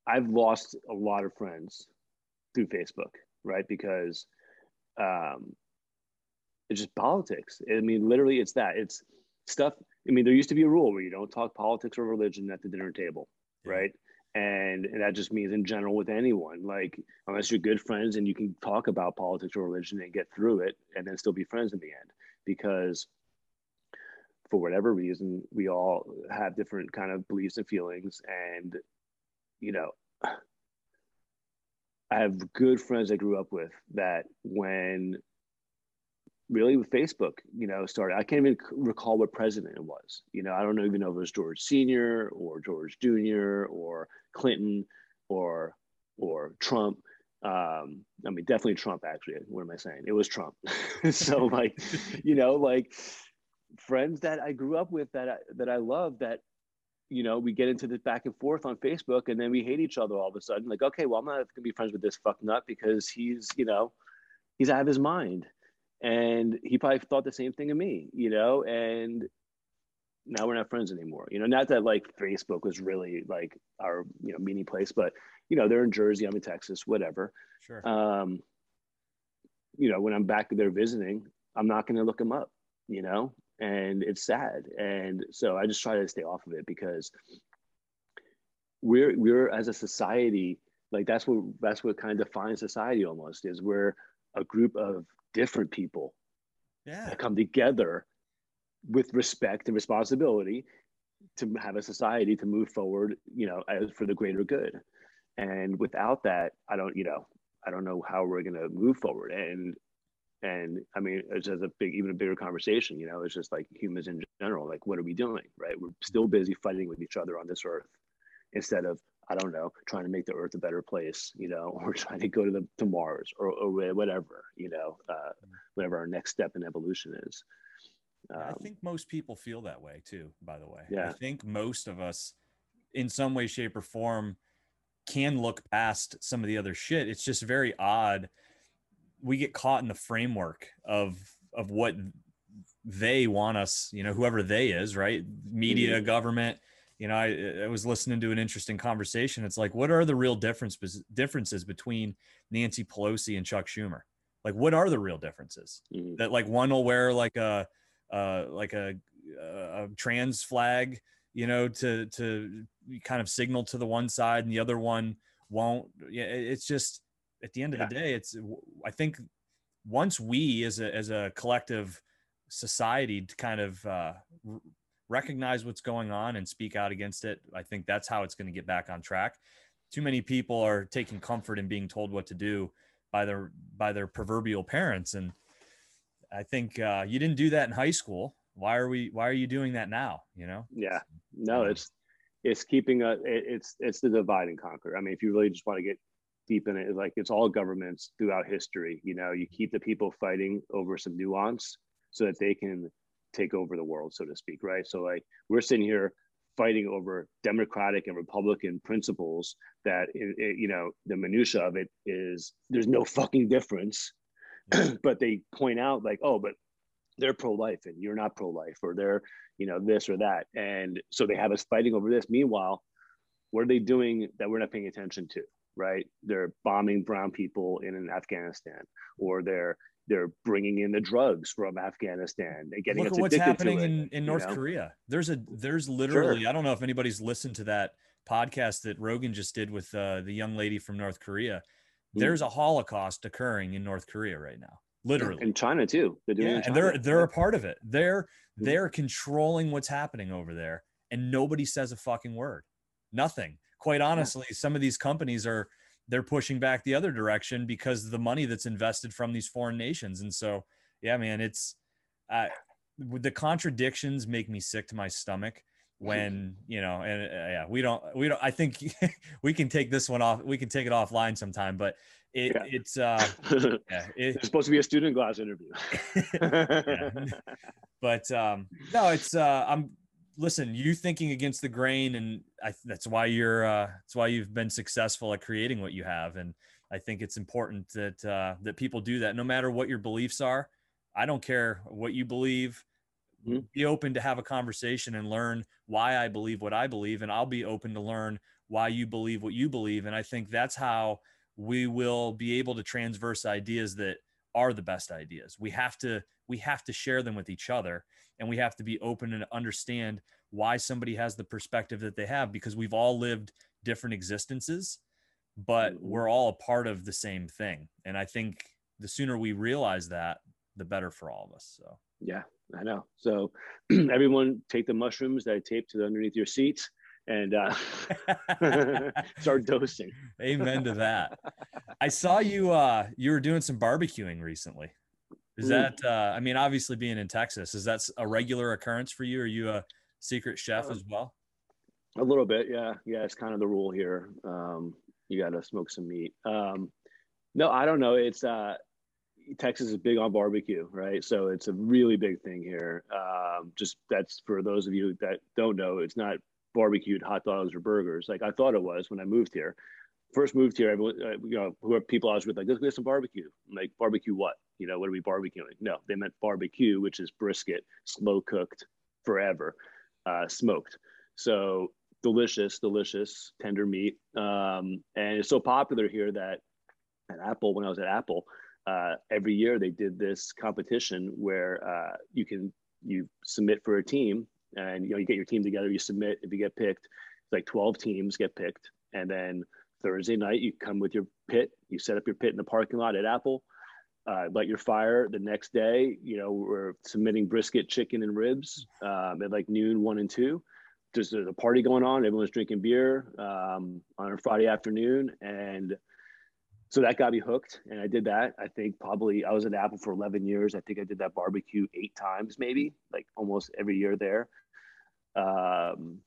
I've lost a lot of friends through Facebook right because um it's just politics I mean literally it's that it's stuff I mean, there used to be a rule where you don't talk politics or religion at the dinner table, yeah. right? And, and that just means in general with anyone, like unless you're good friends and you can talk about politics or religion and get through it and then still be friends in the end. Because for whatever reason, we all have different kind of beliefs and feelings. And, you know, I have good friends I grew up with that when really with Facebook, you know, started. I can't even recall what president it was. You know, I don't even know if it was George Senior or George Junior or Clinton or or Trump. Um, I mean, definitely Trump. Actually, what am I saying? It was Trump. so like, you know, like friends that I grew up with that I, that I love that you know, we get into this back and forth on Facebook and then we hate each other all of a sudden. Like, okay, well, I'm not going to be friends with this fuck nut because he's, you know, he's out of his mind. And he probably thought the same thing of me you know and now we're not friends anymore. You know not that like facebook was really like our you know meeting place but you know they're in jersey i'm in texas whatever. Sure. Um you know when i'm back there visiting i'm not going to look him up you know and it's sad and so i just try to stay off of it because we're we're as a society like that's what that's what kind of defines society almost is we're a group of different people yeah. that come together with respect and responsibility to have a society to move forward, you know, as for the greater good. And without that, I don't, you know, I don't know how we're going to move forward. And, and I mean, it's just a big, even a bigger conversation, you know, it's just like humans in general, like, what are we doing? Right. We're still busy fighting with each other on this earth instead of I don't know, trying to make the earth a better place, you know, or trying to go to the to Mars or, or whatever, you know, uh, mm. whatever our next step in evolution is. Um, I think most people feel that way too, by the way. Yeah. I think most of us, in some way, shape, or form, can look past some of the other shit. It's just very odd. We get caught in the framework of of what they want us, you know, whoever they is, right? Media, mm-hmm. government, you know, I, I, was listening to an interesting conversation. It's like, what are the real difference differences between Nancy Pelosi and Chuck Schumer? Like, what are the real differences? Mm-hmm. That like one will wear like a uh, like a, a trans flag, you know, to to kind of signal to the one side, and the other one won't. Yeah, it's just at the end of yeah. the day, it's I think once we as a as a collective society to kind of uh, recognize what's going on and speak out against it. I think that's how it's going to get back on track. Too many people are taking comfort in being told what to do by their by their proverbial parents, and I think uh, you didn't do that in high school. Why are we? Why are you doing that now? You know? Yeah. No, it's it's keeping a it's it's the divide and conquer. I mean, if you really just want to get deep in it, like it's all governments throughout history. You know, you keep the people fighting over some nuance so that they can take over the world, so to speak, right? So like we're sitting here fighting over democratic and republican principles that it, it, you know the minutia of it is there's no fucking difference but they point out like oh but they're pro-life and you're not pro-life or they're you know this or that and so they have us fighting over this meanwhile what are they doing that we're not paying attention to right they're bombing brown people in afghanistan or they're they're bringing in the drugs from Afghanistan. They're getting Look at what's happening in, in North know? Korea. There's a there's literally sure. I don't know if anybody's listened to that podcast that Rogan just did with uh, the young lady from North Korea. Mm. There's a Holocaust occurring in North Korea right now, literally. In China too. They're yeah, and they're they're a part of it. They're mm. they're controlling what's happening over there, and nobody says a fucking word. Nothing. Quite honestly, yeah. some of these companies are they're pushing back the other direction because of the money that's invested from these foreign nations. And so, yeah, man, it's uh, the contradictions make me sick to my stomach when you know and uh, yeah we don't we don't i think we can take this one off we can take it offline sometime but it, yeah. it's uh yeah, it, it's supposed to be a Stundenglass interview yeah. but um no it's uh i'm listen, you thinking against the grain, and I, that's why you're uh, that's why you've been successful at creating what you have. And I think it's important that uh, that people do that, no matter what your beliefs are. I don't care what you believe. Mm-hmm. Be open to have a conversation and learn why I believe what I believe, and I'll be open to learn why you believe what you believe. And I think that's how we will be able to transverse ideas that are the best ideas. We have to we have to share them with each other and we have to be open and understand why somebody has the perspective that they have because we've all lived different existences but mm-hmm. we're all a part of the same thing and i think the sooner we realize that the better for all of us so yeah I know. So everyone take the mushrooms that I taped to the underneath your seats and uh, start dosing. Amen to that. I saw you. Uh, you were doing some barbecuing recently. Is mm. that? Uh, I mean, obviously being in Texas, is that a regular occurrence for you? Are you a secret chef uh, as well? A little bit, yeah, yeah. It's kind of the rule here. Um, you got to smoke some meat. Um, no, I don't know. It's uh, Texas is big on barbecue, right? So it's a really big thing here. Um, just that's for those of you that don't know, it's not barbecued hot dogs or burgers like I thought it was when I moved here. First moved here, everyone, uh, you know, who are people I was with, like, let's get some barbecue. I'm like, barbecue what? You know, what are we barbecuing? No, they meant barbecue, which is brisket, slow cooked forever, uh, smoked. So delicious, delicious, tender meat. Um, and it's so popular here that at Apple, when I was at Apple, uh, every year they did this competition where uh, you can you submit for a team and you know you get your team together you submit if you get picked it's like 12 teams get picked and then thursday night you come with your pit you set up your pit in the parking lot at apple uh, light your fire. The next day you know we're submitting brisket chicken and ribs um, at like noon one and two. Just there's a party going on everyone's drinking beer um, on a friday afternoon and so that got me hooked and i did that. I think probably i was at apple for 11 years. I think i did that barbecue eight times maybe like almost every year there. Um,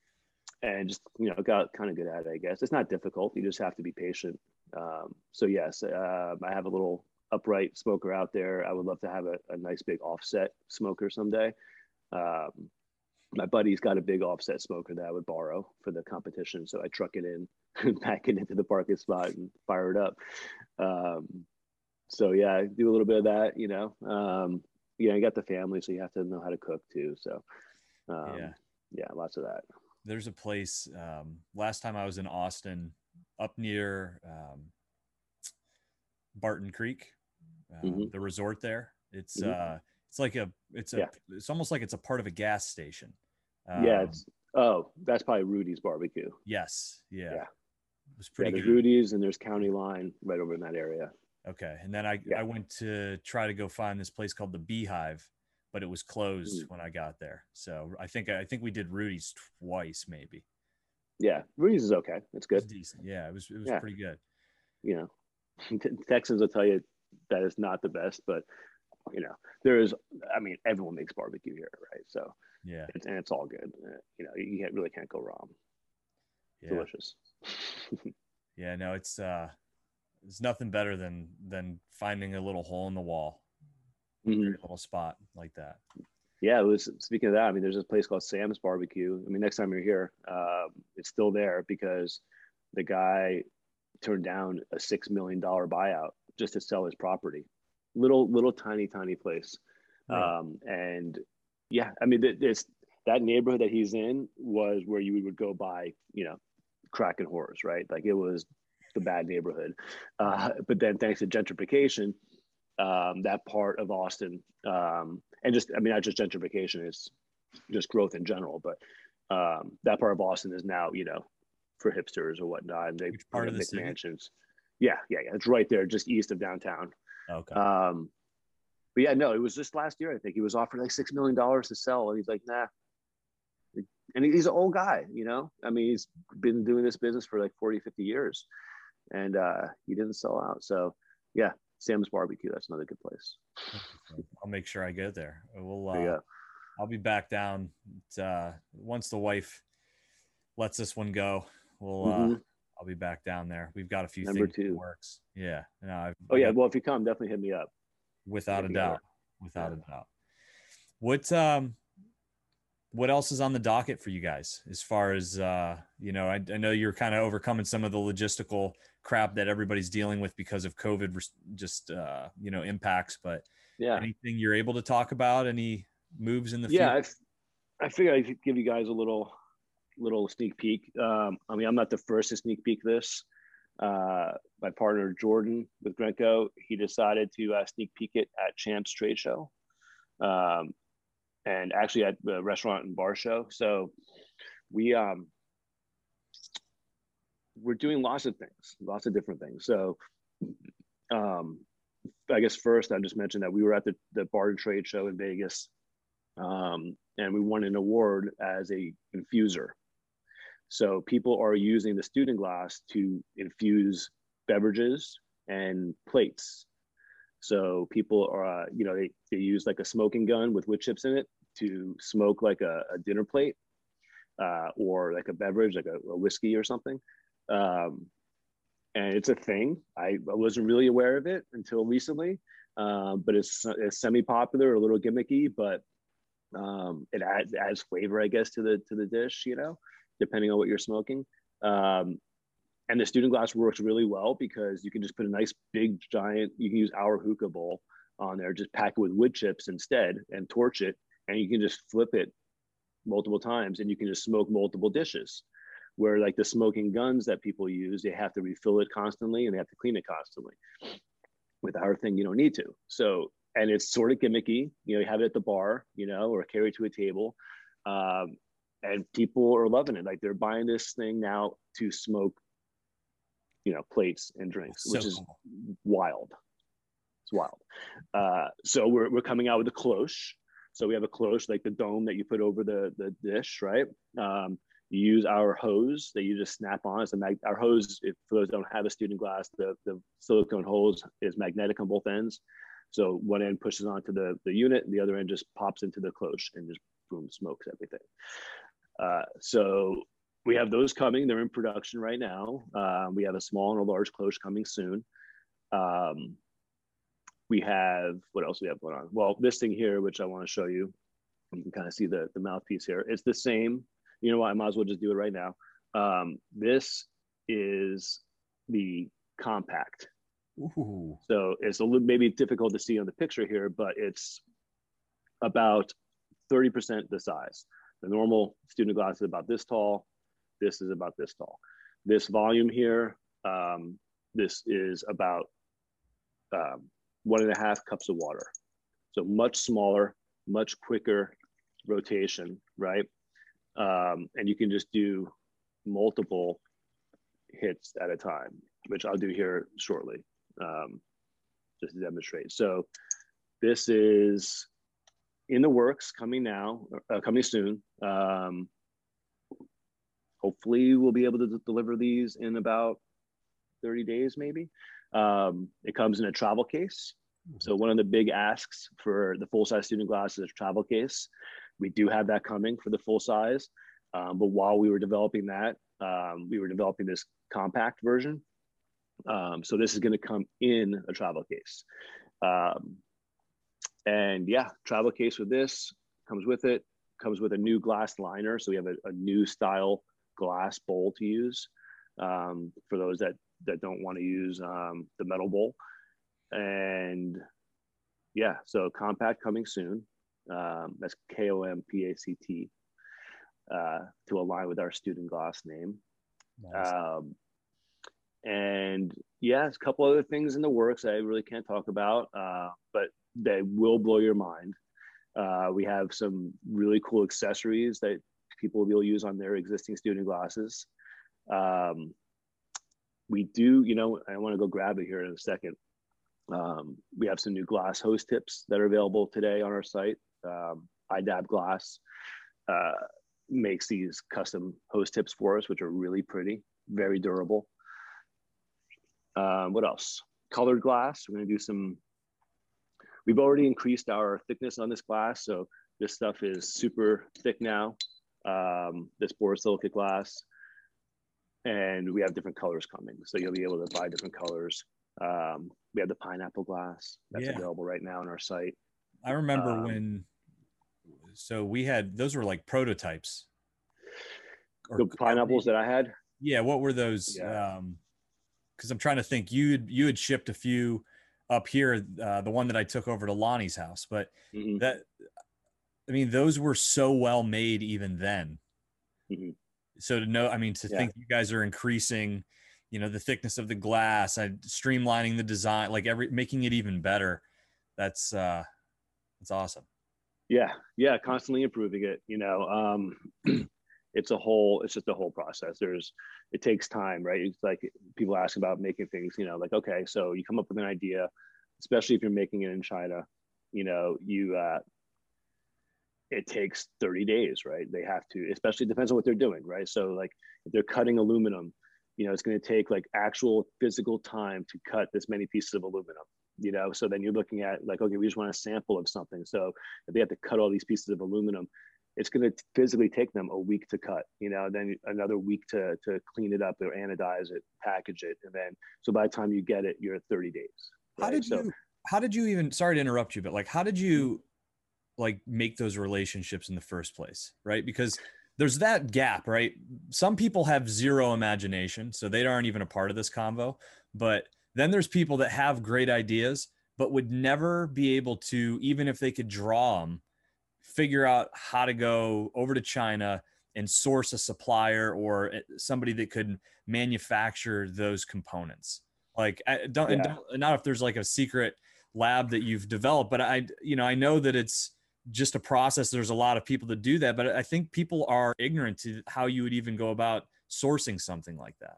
and just you know got kind of good at it i guess. It's not difficult. You just have to be patient. Um, so yes uh, i have a little upright smoker out there. I would love to have a, a nice big offset smoker someday. Um, my buddy's got a big offset smoker that I would borrow for the competition. So I truck it in, pack it into the parking spot and fire it up. Um, so yeah, I do a little bit of that, you know. Um, yeah, you got the family, so you have to know how to cook too. So um, yeah, yeah, lots of that. There's a place. Um, last time I was in Austin, up near um, Barton Creek, uh, mm-hmm. the resort there. It's mm-hmm. uh, it's like a it's a yeah. it's almost like it's a part of a gas station. Um, yeah, it's oh, that's probably Rudy's barbecue. Yes, yeah. yeah. It was pretty yeah, there's good. Rudy's and there's County Line right over in that area. Okay. And then I yeah. I went to try to go find this place called the Beehive, but it was closed mm. when I got there. So I think I think we did Rudy's twice maybe. Yeah, Rudy's is okay. It's good. It's decent. Yeah, it was it was pretty good. You know, Texans will tell you that is not the best, but you know, there is. I mean, everyone makes barbecue here, right? So yeah, it's, and it's all good. Uh, you know, you can't, really can't go wrong. Yeah. Delicious. yeah, no, it's uh, it's nothing better than than finding a little hole in the wall, mm-hmm. a little spot like that. Yeah, it was. Speaking of that, I mean, there's this place called Sam's Barbecue. I mean, next time you're here, uh, it's still there because the guy turned down a six million dollar buyout just to sell his property little little tiny tiny place. Right. um, and yeah i mean this that neighborhood that he's in was where you would go by you know crack and whores right? Like it was the bad neighborhood. Uh, but then thanks to gentrification um, that part of austin um, and just i mean not just gentrification it's just growth in general but um, that part of austin is now you know for hipsters or whatnot and they Which part of the mansions. Yeah yeah yeah. It's right there just east of downtown Okay. Um, but yeah, no, it was just last year. I think he was offered like six million dollars to sell, and he's like, nah. And he's an old guy, you know. I mean, he's been doing this business for like 40, 50 years, and uh, he didn't sell out. So yeah, Sam's Barbecue. That's another good place. I'll make sure I go there. We'll. Uh, there I'll be back down uh, once the wife lets this one go. We'll. Uh, mm-hmm. I'll be back down there. We've got a few Number things two. works. Yeah. No, I've, oh yeah. Well, if you come, definitely hit me up. Without hit a doubt. Without yeah. a doubt. What um what else is on the docket for you guys as far as uh you know I, I know you're kind of overcoming some of the logistical crap that everybody's dealing with because of covid just uh you know impacts but yeah anything you're able to talk about any moves in the yeah future? I, I figured i could give you guys a little little sneak peek. Um, I mean, I'm not the first to sneak peek this. Uh, my partner Jordan with Grenco, he decided to uh, sneak peek it at Champs Trade Show, um, and actually at the restaurant and bar show. So we um, we're doing lots of things, lots of different things. So um, I guess first I just mentioned that we were at the the bar and trade show in Vegas um, and we won an award as a infuser. So people are using the Stundenglass to infuse beverages and plates. So people are, uh, you know, they, they use like a smoking gun with wood chips in it to smoke like a, a dinner plate uh, or like a beverage, like a, a whiskey or something. Um, and it's a thing. I, I, wasn't really aware of it until recently, um, but it's, it's semi-popular, a little gimmicky, but um, it adds, adds flavor, I guess, to the to the dish. You know, depending on what you're smoking. Um, and the Stundenglass works really well because you can just put a nice big giant. You can use our hookah bowl on there, just pack it with wood chips instead, and torch it, and you can just flip it multiple times, and you can just smoke multiple dishes where like the smoking guns that people use, they have to refill it constantly and they have to clean it constantly. With our thing, you don't need to. So, and it's sort of gimmicky. You know, you have it at the bar, you know, or carry it to a table, um, and people are loving it. Like they're buying this thing now to smoke, you know, plates and drinks, so which is cool. wild. It's wild. Uh, so we're we're coming out with a cloche. So we have a cloche, like the dome that you put over the the dish, right? Um, you use our hose that you just snap on. It's a mag- our hose, if, for those that don't have a Stundenglass, the, the silicone hose is magnetic on both ends. So one end pushes onto the, the unit, and the other end just pops into the cloche and just boom, smokes everything. Uh, so we have those coming. They're in production right now. Uh, we have a small and a large cloche coming soon. Um, we have what else we have going on? Well, this thing here, which I want to show you, you can kind of see the, the mouthpiece here. It's the same you know what? I might as well just do it right now. Um, this is the Kompact. Ooh. So it's a little maybe difficult to see on the picture here, but it's about 30% the size. The normal Stundenglass is about this tall. This is about this tall. This volume here, um, this is about um, one and a half cups of water. So much smaller, much quicker rotation, right? um, and you can just do multiple hits at a time, which I'll do here shortly, um, just to demonstrate. So this is in the works, coming now, uh, coming soon. Um, hopefully, we'll be able to deliver these in about 30 days, maybe. Um, it comes in a travel case. So one of the big asks for the full size Stundenglass is a travel case. We do have that coming for the full size. Um, but while we were developing that, um, we were developing this compact version. Um, so this is going to come in a travel case. Um, and yeah, travel case with this comes with it, comes with a new glass liner. So we have a, a new style glass bowl to use um, for those that, that don't want to use um, the metal bowl. And yeah, so Kompact coming soon. Um, that's K O M P A C T uh, to align with our Stundenglass name. Nice. Um, and yeah, a couple other things in the works I really can't talk about, uh, but they will blow your mind. Uh, we have some really cool accessories that people will use on their existing Stundenglasses. Um, we do, you know, I want to go grab it here in a second. Um, we have some new glass hose tips that are available today on our site. Um, IDAB Glass uh, makes these custom hose tips for us, which are really pretty, very durable. Um, what else? Colored glass. We're going to do some. We've already increased our thickness on this glass, so this stuff is super thick now. Um, this borosilicate glass, and we have different colors coming, so you'll be able to buy different colors. Um, we have the pineapple glass that's yeah. available right now on our site. I remember um, when, so we had those were like prototypes. The pineapples that I had. Yeah, what were those? Yeah. Um, because I'm trying to think. You you had shipped a few up here. Uh, the one that I took over to Lonnie's house, but mm-hmm. that I mean, those were so well made even then. Mm-hmm. So to know, I mean, to yeah. think you guys are increasing, you know, the thickness of the glass and streamlining the design, like every making it even better. That's uh, that's awesome. Yeah, yeah, constantly improving it. You know, um, it's a whole it's just a whole process there's it takes time right it's like people ask about making things you know like okay so you come up with an idea especially if you're making it in china you know you uh it takes 30 days, right? They have to, especially depends on what they're doing, right? So like if they're cutting aluminum, you know, it's going to take like actual physical time to cut this many pieces of aluminum, you know? So then you're looking at like, okay, we just want a sample of something. So if they have to cut all these pieces of aluminum, it's going to physically take them a week to cut, you know, then another week to, to clean it up or anodize it, package it. And then, so by the time you get it, you're at 30 days. Right? How did so, you, how did you even, sorry to interrupt you, but like, how did you like make those relationships in the first place? Right. Because there's that gap, right? Some people have zero imagination, so they aren't even a part of this convo. But then there's people that have great ideas, but would never be able to, even if they could draw them, figure out how to go over to China and source a supplier or eh, somebody that could manufacture those components. Like I don't, yeah. don't not if there's like a secret lab that you've developed, but I you know I know that it's just a process. There's a lot of people that do that, but I think people are ignorant to how you would even go about sourcing something like that.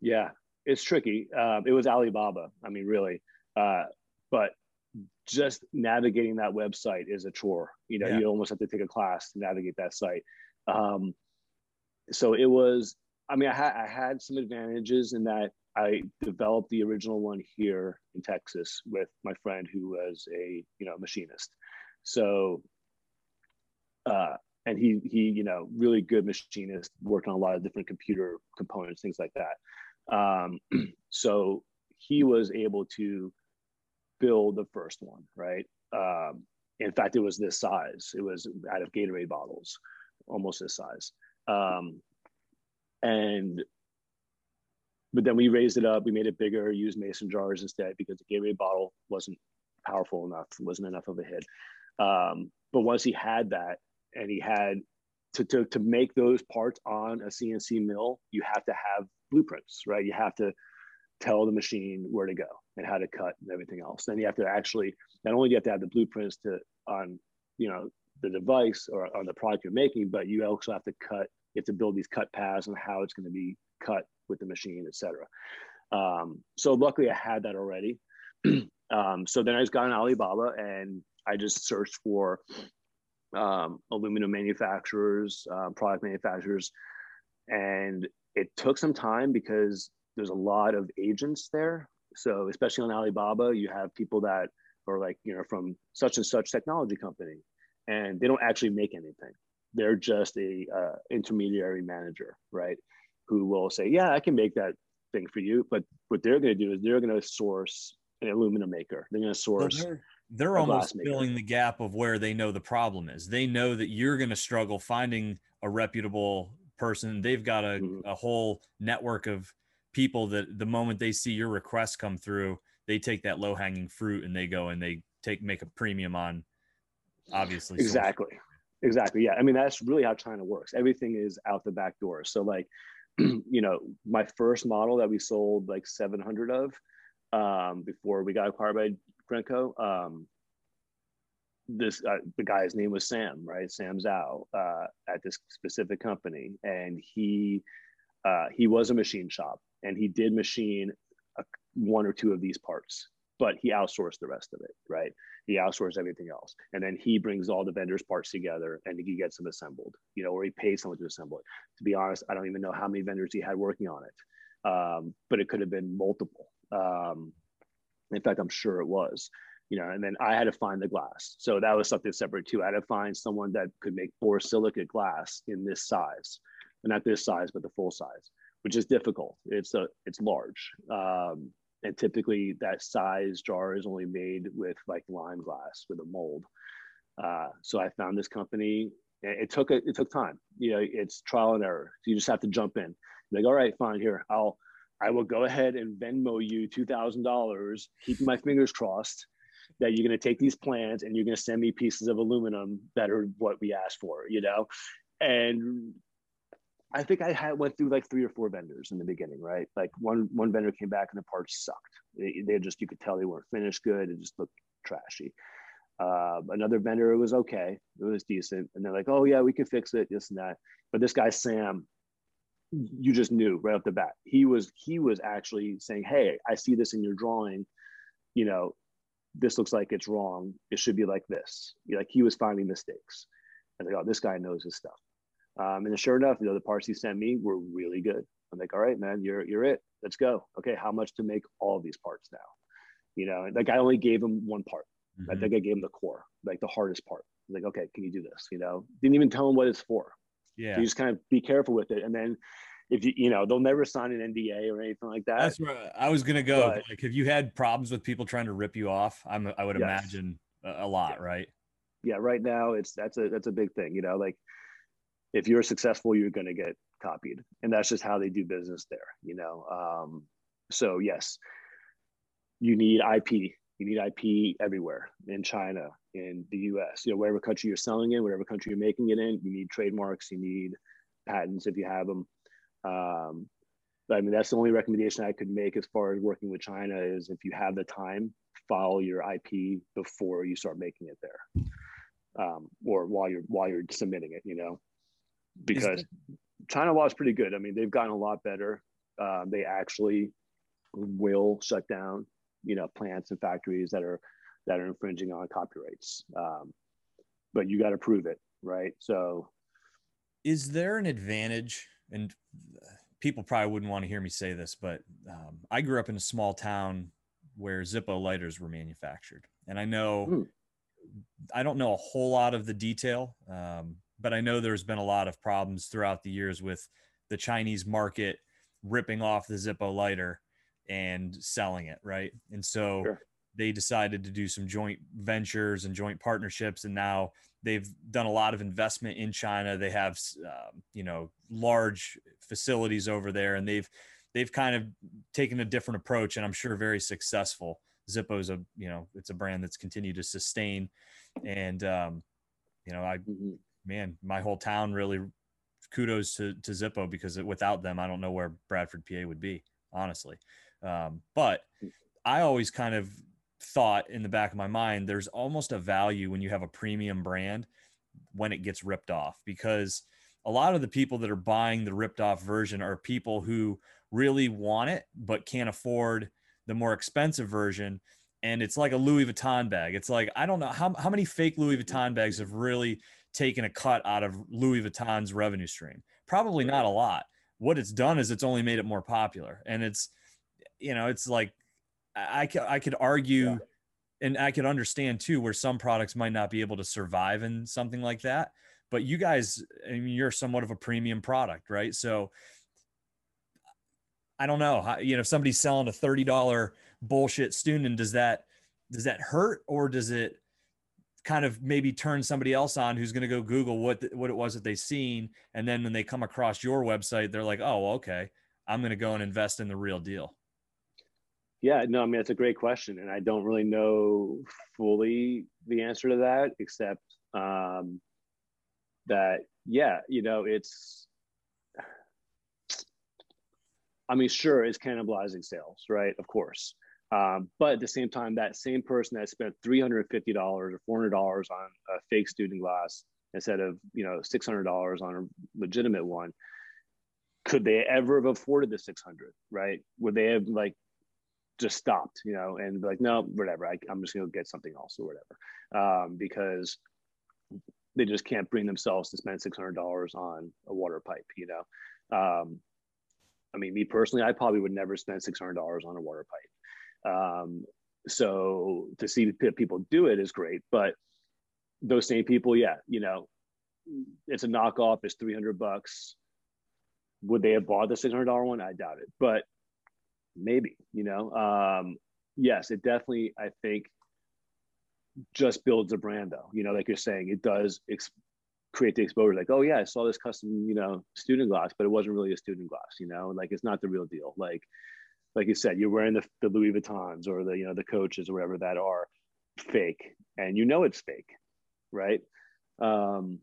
Yeah, it's tricky. Uh, it was Alibaba. I mean, really. Uh, but just navigating that website is a chore. You know, yeah. you almost have to take a class to navigate that site. Um, so it was. I mean, I had I had some advantages in that I developed the original one here in Texas with my friend who was a you know machinist. So, uh, and he he you know really good machinist, worked on a lot of different computer components, things like that. Um, so he was able to build the first one, right? Um, in fact, it was this size. It was out of Gatorade bottles, almost this size. Um, and but then we raised it up. We made it bigger. Used mason jars instead because the Gatorade bottle wasn't powerful enough. wasn't enough of a hit. Um, but once he had that, and he had to, to to make those parts on a CNC mill, you have to have blueprints, right? You have to tell the machine where to go and how to cut and everything else. Then you have to actually not only do you have to have the blueprints to on you know the device or on the product you're making, but you also have to cut. You have to build these cut paths and how it's going to be cut with the machine, etc. Um, so luckily, I had that already. um, so then I just got on Alibaba and I just searched for um, aluminum manufacturers, uh, product manufacturers, and it took some time because there's a lot of agents there so especially on Alibaba, you have people that are like, you know, from such and such technology company, and they don't actually make anything. They're just a uh, intermediary manager, right? Who will say, yeah, I can make that thing for you. But what they're going to do is they're going to source an aluminum maker. They're going to source. So they're, they're almost filling the gap of where they know the problem is. They know that you're going to struggle finding a reputable person. They've got a, mm-hmm. a whole network of people that the moment they see your request come through, they take that low hanging fruit and they go and they take make a premium on obviously exactly. social. exactly. Yeah. I mean that's really how china works. Everything is out the back door. So like you know my first model that we sold like 700 of um, before we got acquired by Grenco, um, this uh, the guy's name was Sam, right? Sam Zhao uh, at this specific company, and he uh, he was a machine shop, and he did machine a, one or two of these parts but he outsourced the rest of it right? He outsourced everything else. And then he brings all the vendors parts together and he gets them assembled you know or he pays someone to assemble it. To be honest i don't even know how many vendors he had working on it um, but it could have been multiple. Um, in fact i'm sure it was you know and then i had to find the glass. So that was something separate too. I had to find someone that could make borosilicate glass in this size not this size but the full size which is difficult. It's a it's large, um, and typically that size jar is only made with like lime glass with a mold. Uh, so I found this company. It took a, it took time. You know, it's trial and error. So you just have to jump in. Like, all right, fine. Here, I'll I will go ahead and Venmo you two thousand dollars. Keeping my fingers crossed that you're going to take these plans and you're going to send me pieces of aluminum that are what we asked for. You know, and I think I had went through like three or four vendors in the beginning, right? Like one one vendor came back and the parts sucked. They, they just you could tell they weren't finished good. It just looked trashy. Uh, another vendor it was okay, it was decent, and they're like, oh yeah, we can fix it, this and that. But this guy Sam, you just knew right off the bat. He was he was actually saying, hey, I see this in your drawing. You know, this looks like it's wrong. It should be like this. Like he was finding mistakes And like, oh, this guy knows his stuff. Um, and sure enough, you know, the parts he sent me were really good. I'm like, all right, man, you're you're it. Let's go. Okay, how much to make all these parts now? You know, like I only gave him one part. Mm-hmm. I think I gave him the core, like the hardest part. Like, okay, can you do this? You know, didn't even tell him what it's for. Yeah. So you just kind of be careful with it, and then if you you know they'll never sign an NDA or anything like that. That's where I was gonna go. But, like, have you had problems with people trying to rip you off? I'm I would yes. imagine a, a lot, yeah. right? Yeah, right now it's that's a that's a big thing. You know, like if you're successful, you're going to get copied, and that's just how they do business there. You know, um, so yes, you need IP. You need IP everywhere in China, in the U.S. You know, whatever country you're selling in, whatever country you're making it in, you need trademarks. You need patents if you have them. Um, I mean, that's the only recommendation I could make as far as working with China is if you have the time, follow your IP before you start making it there, um, or while you're while you're submitting it. You know, because China law is pretty good. I mean, they've gotten a lot better. Uh, they actually will shut down, you know, plants and factories that are that are infringing on copyrights. Um, but you got to prove it, right? So, is there an advantage? And people probably wouldn't want to hear me say this, but um, I grew up in a small town where Zippo lighters were manufactured, and I know. Hmm. I don't know a whole lot of the detail, um, but I know there's been a lot of problems throughout the years with the Chinese market ripping off the Zippo lighter and selling it, right? And so sure. they decided to do some joint ventures and joint partnerships, and now they've done a lot of investment in China. They have, um, you know, large facilities over there, and they've they've kind of taken a different approach, and I'm sure very successful. Zippo's a you know it's a brand that's continued to sustain, and um, you know I mm-hmm man, my whole town really kudos to, to Zippo because without them, I don't know where Bradford, PA would be, honestly. Um, but I always kind of thought in the back of my mind, there's almost a value when you have a premium brand when it gets ripped off because a lot of the people that are buying the ripped off version are people who really want it but can't afford the more expensive version and it's like a Louis Vuitton bag. It's like I don't know how how many fake Louis Vuitton bags have really taken a cut out of Louis Vuitton's revenue stream? Probably not a lot. What it's done is it's only made it more popular. And it's, you know, it's like I, I could argue yeah. and I could understand too where some products might not be able to survive in something like that. But you guys, I mean, you're somewhat of a premium product, right? So I don't know. You know, if somebody's selling a $30 bullshit Stunden, does that does that hurt or does it kind of maybe turn somebody else on who's going to go Google what what it was that they seen, and then when they come across your website, they're like, oh, okay, I'm going to go and invest in the real deal. Yeah, no, I mean it's a great question, and I don't really know fully the answer to that, except um, that yeah, you know, it's. I mean, sure, it's cannibalizing sales, right? Of course, um, but at the same time, that same person that spent $350 or $400 on a fake Stundenglass instead of, you know, $600 on a legitimate one, could they ever have afforded the 600, right? Would they have like just stopped, you know, and like, no, whatever, I, am just going to get something else or whatever. Um, because they just can't bring themselves to spend $600 on a water pipe, you know? Um, I mean, me personally, I probably would never spend $600 on a water pipe. Um, so to see people do it is great, but those same people, yeah, you know, it's a knockoff. It's three hundred bucks. Would they have bought the six hundred dollar one? I doubt it, but maybe. You know, um, yes, it definitely. I think just builds a brand, though. You know, like you're saying, it does ex- create the exposure. Like, oh yeah, I saw this custom, you know, Stundenglass, but it wasn't really a Stundenglass. You know, like it's not the real deal. Like like you said, you're wearing the, the Louis Vuittons or the, you know, the coaches or whatever that are fake and you know it's fake, right? Um,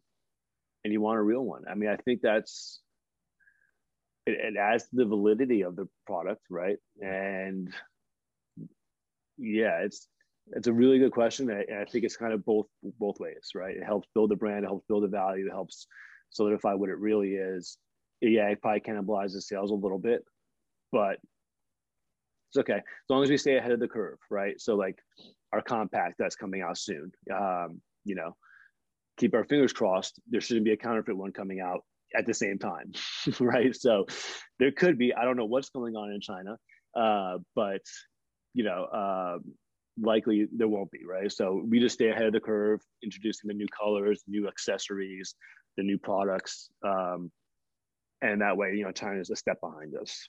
and you want a real one. I mean, I think that's, it, it adds to the validity of the product, right? And yeah, it's, it's a really good question. And I think it's kind of both, both ways, right? It helps build the brand, it helps build the value, it helps solidify what it really is. Yeah, it probably cannibalizes sales a little bit, but it's okay as long as we stay ahead of the curve, right? So like our Kompact that's coming out soon, um, you know, keep our fingers crossed. There shouldn't be a counterfeit one coming out at the same time, right? So there could be. I don't know what's going on in China, uh, but you know, uh, likely there won't be, right? So we just stay ahead of the curve, introducing the new colors, new accessories, the new products, um, and that way, you know, China's a step behind us.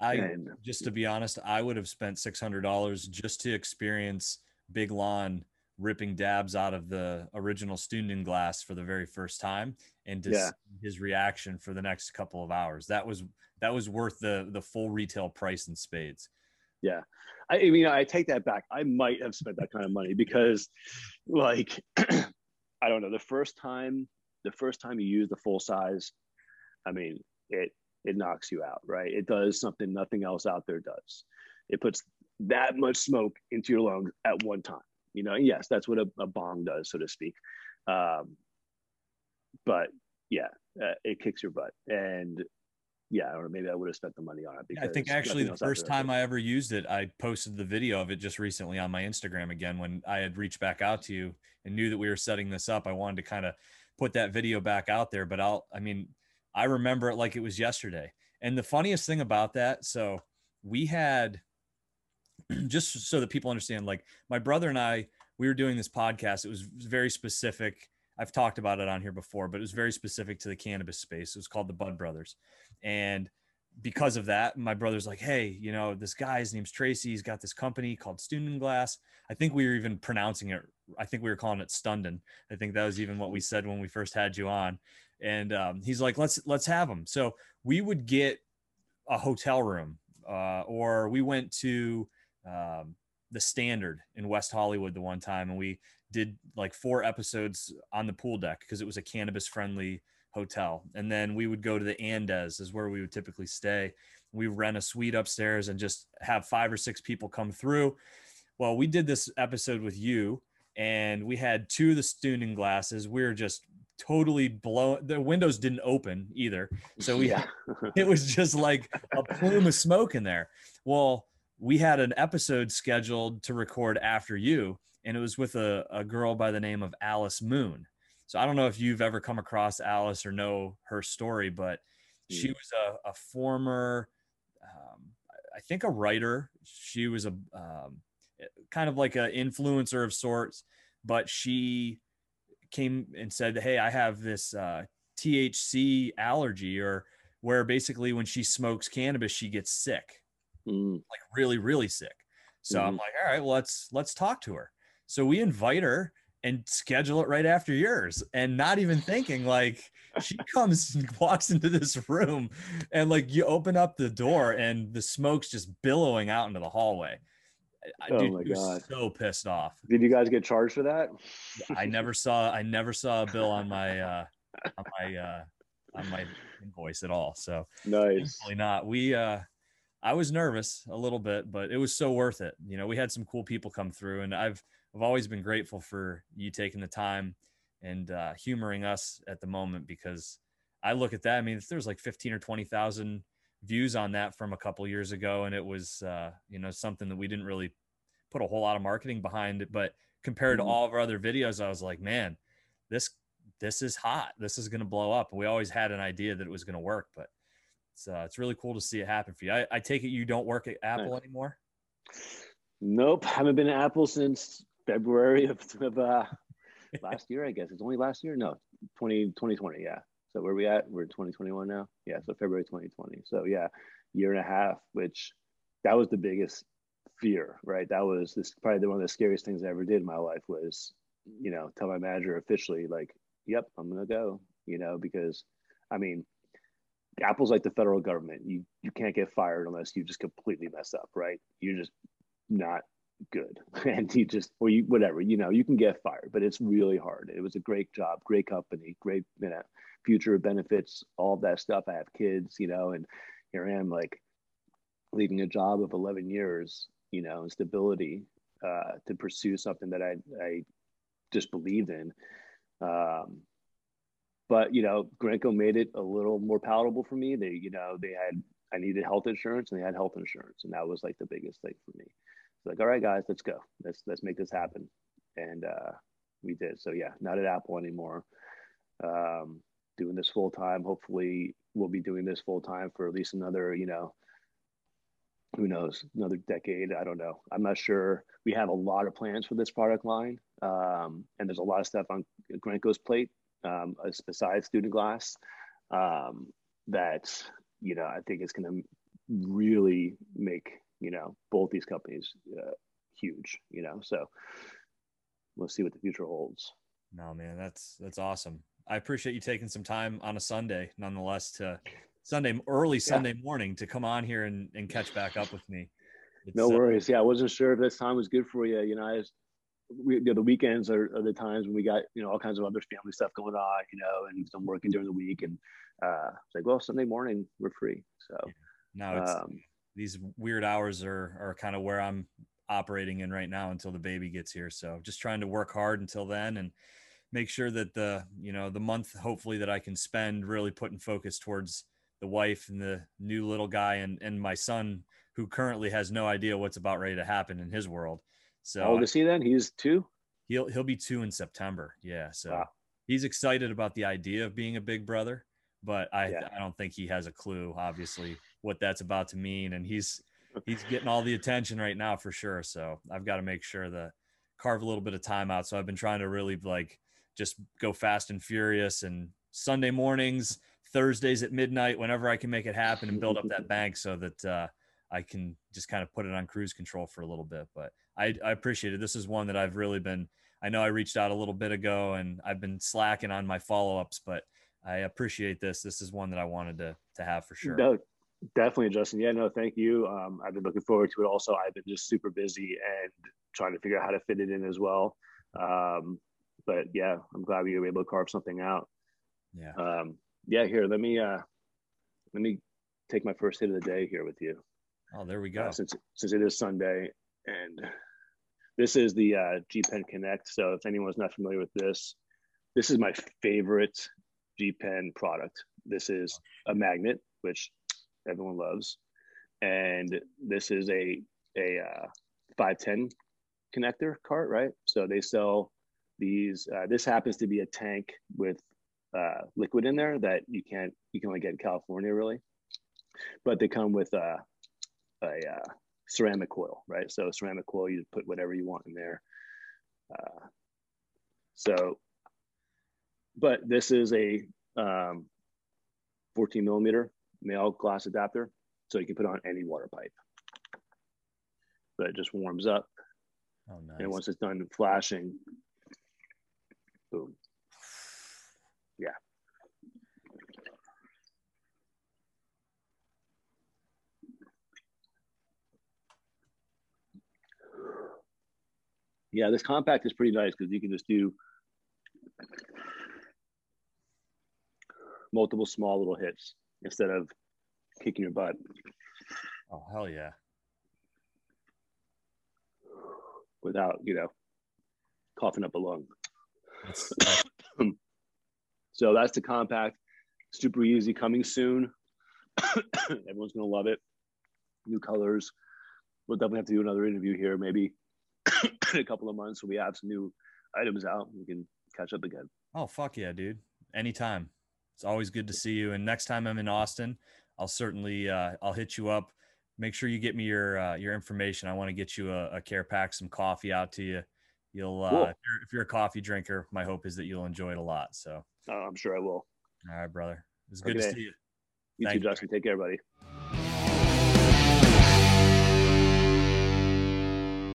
I and, just to be honest, I would have spent six hundred dollars just to experience Big Lon ripping dabs out of the original Stündenglass glass for the very first time and to yeah. his reaction for the next couple of hours. That was that was worth the the full retail price in spades. Yeah. I, I mean, I take that back. I might have spent that kind of money because like I don't know, the first time the first time you use the full size, I mean, it it knocks you out, right? It does something nothing else out there does. It puts that much smoke into your lungs at one time. You know, yes, that's what a, a bong does, so to speak. Um, but yeah, uh, it kicks your butt. And yeah, or maybe I would have spent the money on it. Because I think actually the first time I ever used it, I posted the video of it just recently on my Instagram again when I had reached back out to you and knew that we were setting this up. I wanted to kind of put that video back out there, but I'll, I mean, I remember it like it was yesterday. And the funniest thing about that, so we had just so that people understand, like my brother and I, we were doing this podcast. It was very specific. I've talked about it on here before, but it was very specific to the cannabis space. It was called the Bud Brothers. And because of that, my brother's like, hey, you know, this guy, his name's Tracey. He's got this company called Stündenglass. I think we were even pronouncing it. I think we were calling it Stunden. I think that was even what we said when we first had you on. And um, he's like, let's let's have him. So we would get a hotel room, uh, or we went to um, the Standard in West Hollywood the one time, and we did like four episodes on the pool deck because it was a cannabis friendly hotel. And then we would go to the Andaz, is where we would typically stay. We rent a suite upstairs and just have five or six people come through. Well, we did this episode with you, and we had two of the Stundenglasses. We were just totally blown. The windows didn't open either, so we yeah. it was just like a plume of smoke in there. Well, we had an episode scheduled to record after you, and it was with a, a girl by the name of Alice Moon. So I don't know if you've ever come across Alice or know her story, but she hmm. was a, a former, um, I think, a writer. She was a um, kind of like an influencer of sorts, but she came and said, "Hey, I have this uh, THC allergy," or where basically when she smokes cannabis, she gets sick mm. like really, really sick. So mm-hmm. I'm like, all right, well, let's let's talk to her. So we invite her and schedule it right after yours and not even thinking like she comes and walks into this room and like you open up the door and the smoke's just billowing out into the hallway oh Dude, my god. so pissed off. Did you guys get charged for that? I never saw i never saw a bill on my uh on my uh on my invoice at all. So nice. not. We uh I was nervous a little bit, but it was so worth it. You know, we had some cool people come through, and I've I've always been grateful for you taking the time and uh, humoring us at the moment because I look at that. I mean, if there's like fifteen or twenty thousand views on that from a couple years ago, and it was uh, you know something that we didn't really put a whole lot of marketing behind it, but compared mm-hmm. to all of our other videos, I was like, man, this this is hot. This is going to blow up. We always had an idea that it was going to work, but it's uh, it's really cool to see it happen for you. I, I take it you don't work at Apple anymore. Nope, haven't been at Apple since February of, of uh, last year. I guess it's only last year. No, 20, 2020. Yeah. So where we at? We're 2021 now. Yeah. So February 2020. So yeah, year and a half. Which that was the biggest fear, right? That was this probably one of the scariest things I ever did in my life was, you know, tell my manager officially like, "Yep, I'm gonna go." You know, because I mean, Apple's like the federal government. You you can't get fired unless you just completely mess up, right? You're just not good, and you just or you whatever you know you can get fired, but it's really hard. It was a great job, great company, great you know future benefits, all that stuff. I have kids, you know, and here I am like leaving a job of 11 years, you know, and stability uh, to pursue something that I I just believed in. Um, but you know, Grenco made it a little more palatable for me. They, you know, they had I needed health insurance and they had health insurance, and that was like the biggest thing for me. It's like, all right, guys, let's go. Let's let's make this happen. And uh, we did. So yeah, not at Apple anymore. Um, doing this full time. Hopefully, we'll be doing this full time for at least another, you know, who knows, another decade. I don't know. I'm not sure. We have a lot of plans for this product line, um, and there's a lot of stuff on Grenco's plate um, besides Stundenglass um, that you know I think is going to really make you know both these companies uh, huge. You know, so we'll see what the future holds. No, man, that's that's awesome. I appreciate you taking some time on a Sunday, nonetheless, to Sunday early Sunday yeah. morning to come on here and, and catch back up with me. It's, no uh, worries. Uh, yeah, I wasn't sure if this time was good for you. You know, I was, we, you know, the weekends are, are, the times when we got you know all kinds of other family stuff going on. You know, and I'm working during the week, and uh, it's like, well, Sunday morning we're free. So yeah. no, um, these weird hours are are kind of where I'm operating in right now until the baby gets here. So just trying to work hard until then and make sure that the you know the month hopefully that I can spend really putting focus towards the wife and the new little guy and and my son who currently has no idea what's about ready to happen in his world. So how old is he then? He's two. He'll he'll be two in September. Yeah. So wow. he's excited about the idea of being a big brother, but I yeah. I don't think he has a clue, obviously, what that's about to mean. And he's he's getting all the attention right now for sure. So I've got to make sure that carve a little bit of time out. So I've been trying to really like just go fast and furious and Sunday mornings, Thursdays at midnight, whenever I can make it happen and build up that bank so that uh, I can just kind of put it on cruise control for a little bit. But I, I appreciate it. This is one that I've really been, I know I reached out a little bit ago and I've been slacking on my follow ups, but I appreciate this. This is one that I wanted to, to have for sure. No, definitely, Justin. Yeah, no, thank you. Um, I've been looking forward to it. Also, I've been just super busy and trying to figure out how to fit it in as well. Um, but yeah, I'm glad we were able to carve something out. Yeah. Um, yeah. Here, let me uh, let me take my first hit of the day here with you. Oh, there we go. Uh, since since it is Sunday, and this is the uh, G Pen Connect. So if anyone's not familiar with this, this is my favorite G Pen product. This is a magnet, which everyone loves, and this is a a uh, 510 connector cart, right? So they sell these. Uh, this happens to be a tank with uh, liquid in there that you can't you can only get in California really, but they come with uh, a, uh, ceramic coil, right? So ceramic coil, you put whatever you want in there. Uh, so, but this is a um, 14 millimeter male glass adapter, so you can put on any water pipe. But it just warms up. Oh, nice. And once it's done flashing, boom. Yeah. Yeah, this Kompact is pretty nice because you can just do multiple small little hits instead of kicking your butt. Oh hell yeah! Without you know coughing up a lung. So that's the Kompact, super easy, coming soon. Everyone's gonna love it. New colors. We'll definitely have to do another interview here, maybe in a couple of months when we have some new items out. We can catch up again. Oh fuck yeah, dude! Anytime. It's always good to see you. And next time I'm in Austin, I'll certainly uh, I'll hit you up. Make sure you get me your uh, your information. I want to get you a, a, care pack, some coffee out to you you'll uh, cool. if, you're, if, you're, a coffee drinker my hope is that you'll enjoy it a lot so. Uh, i'm sure i will. All right brother. It's good okay. to see you. You Thank too justin. Take care buddy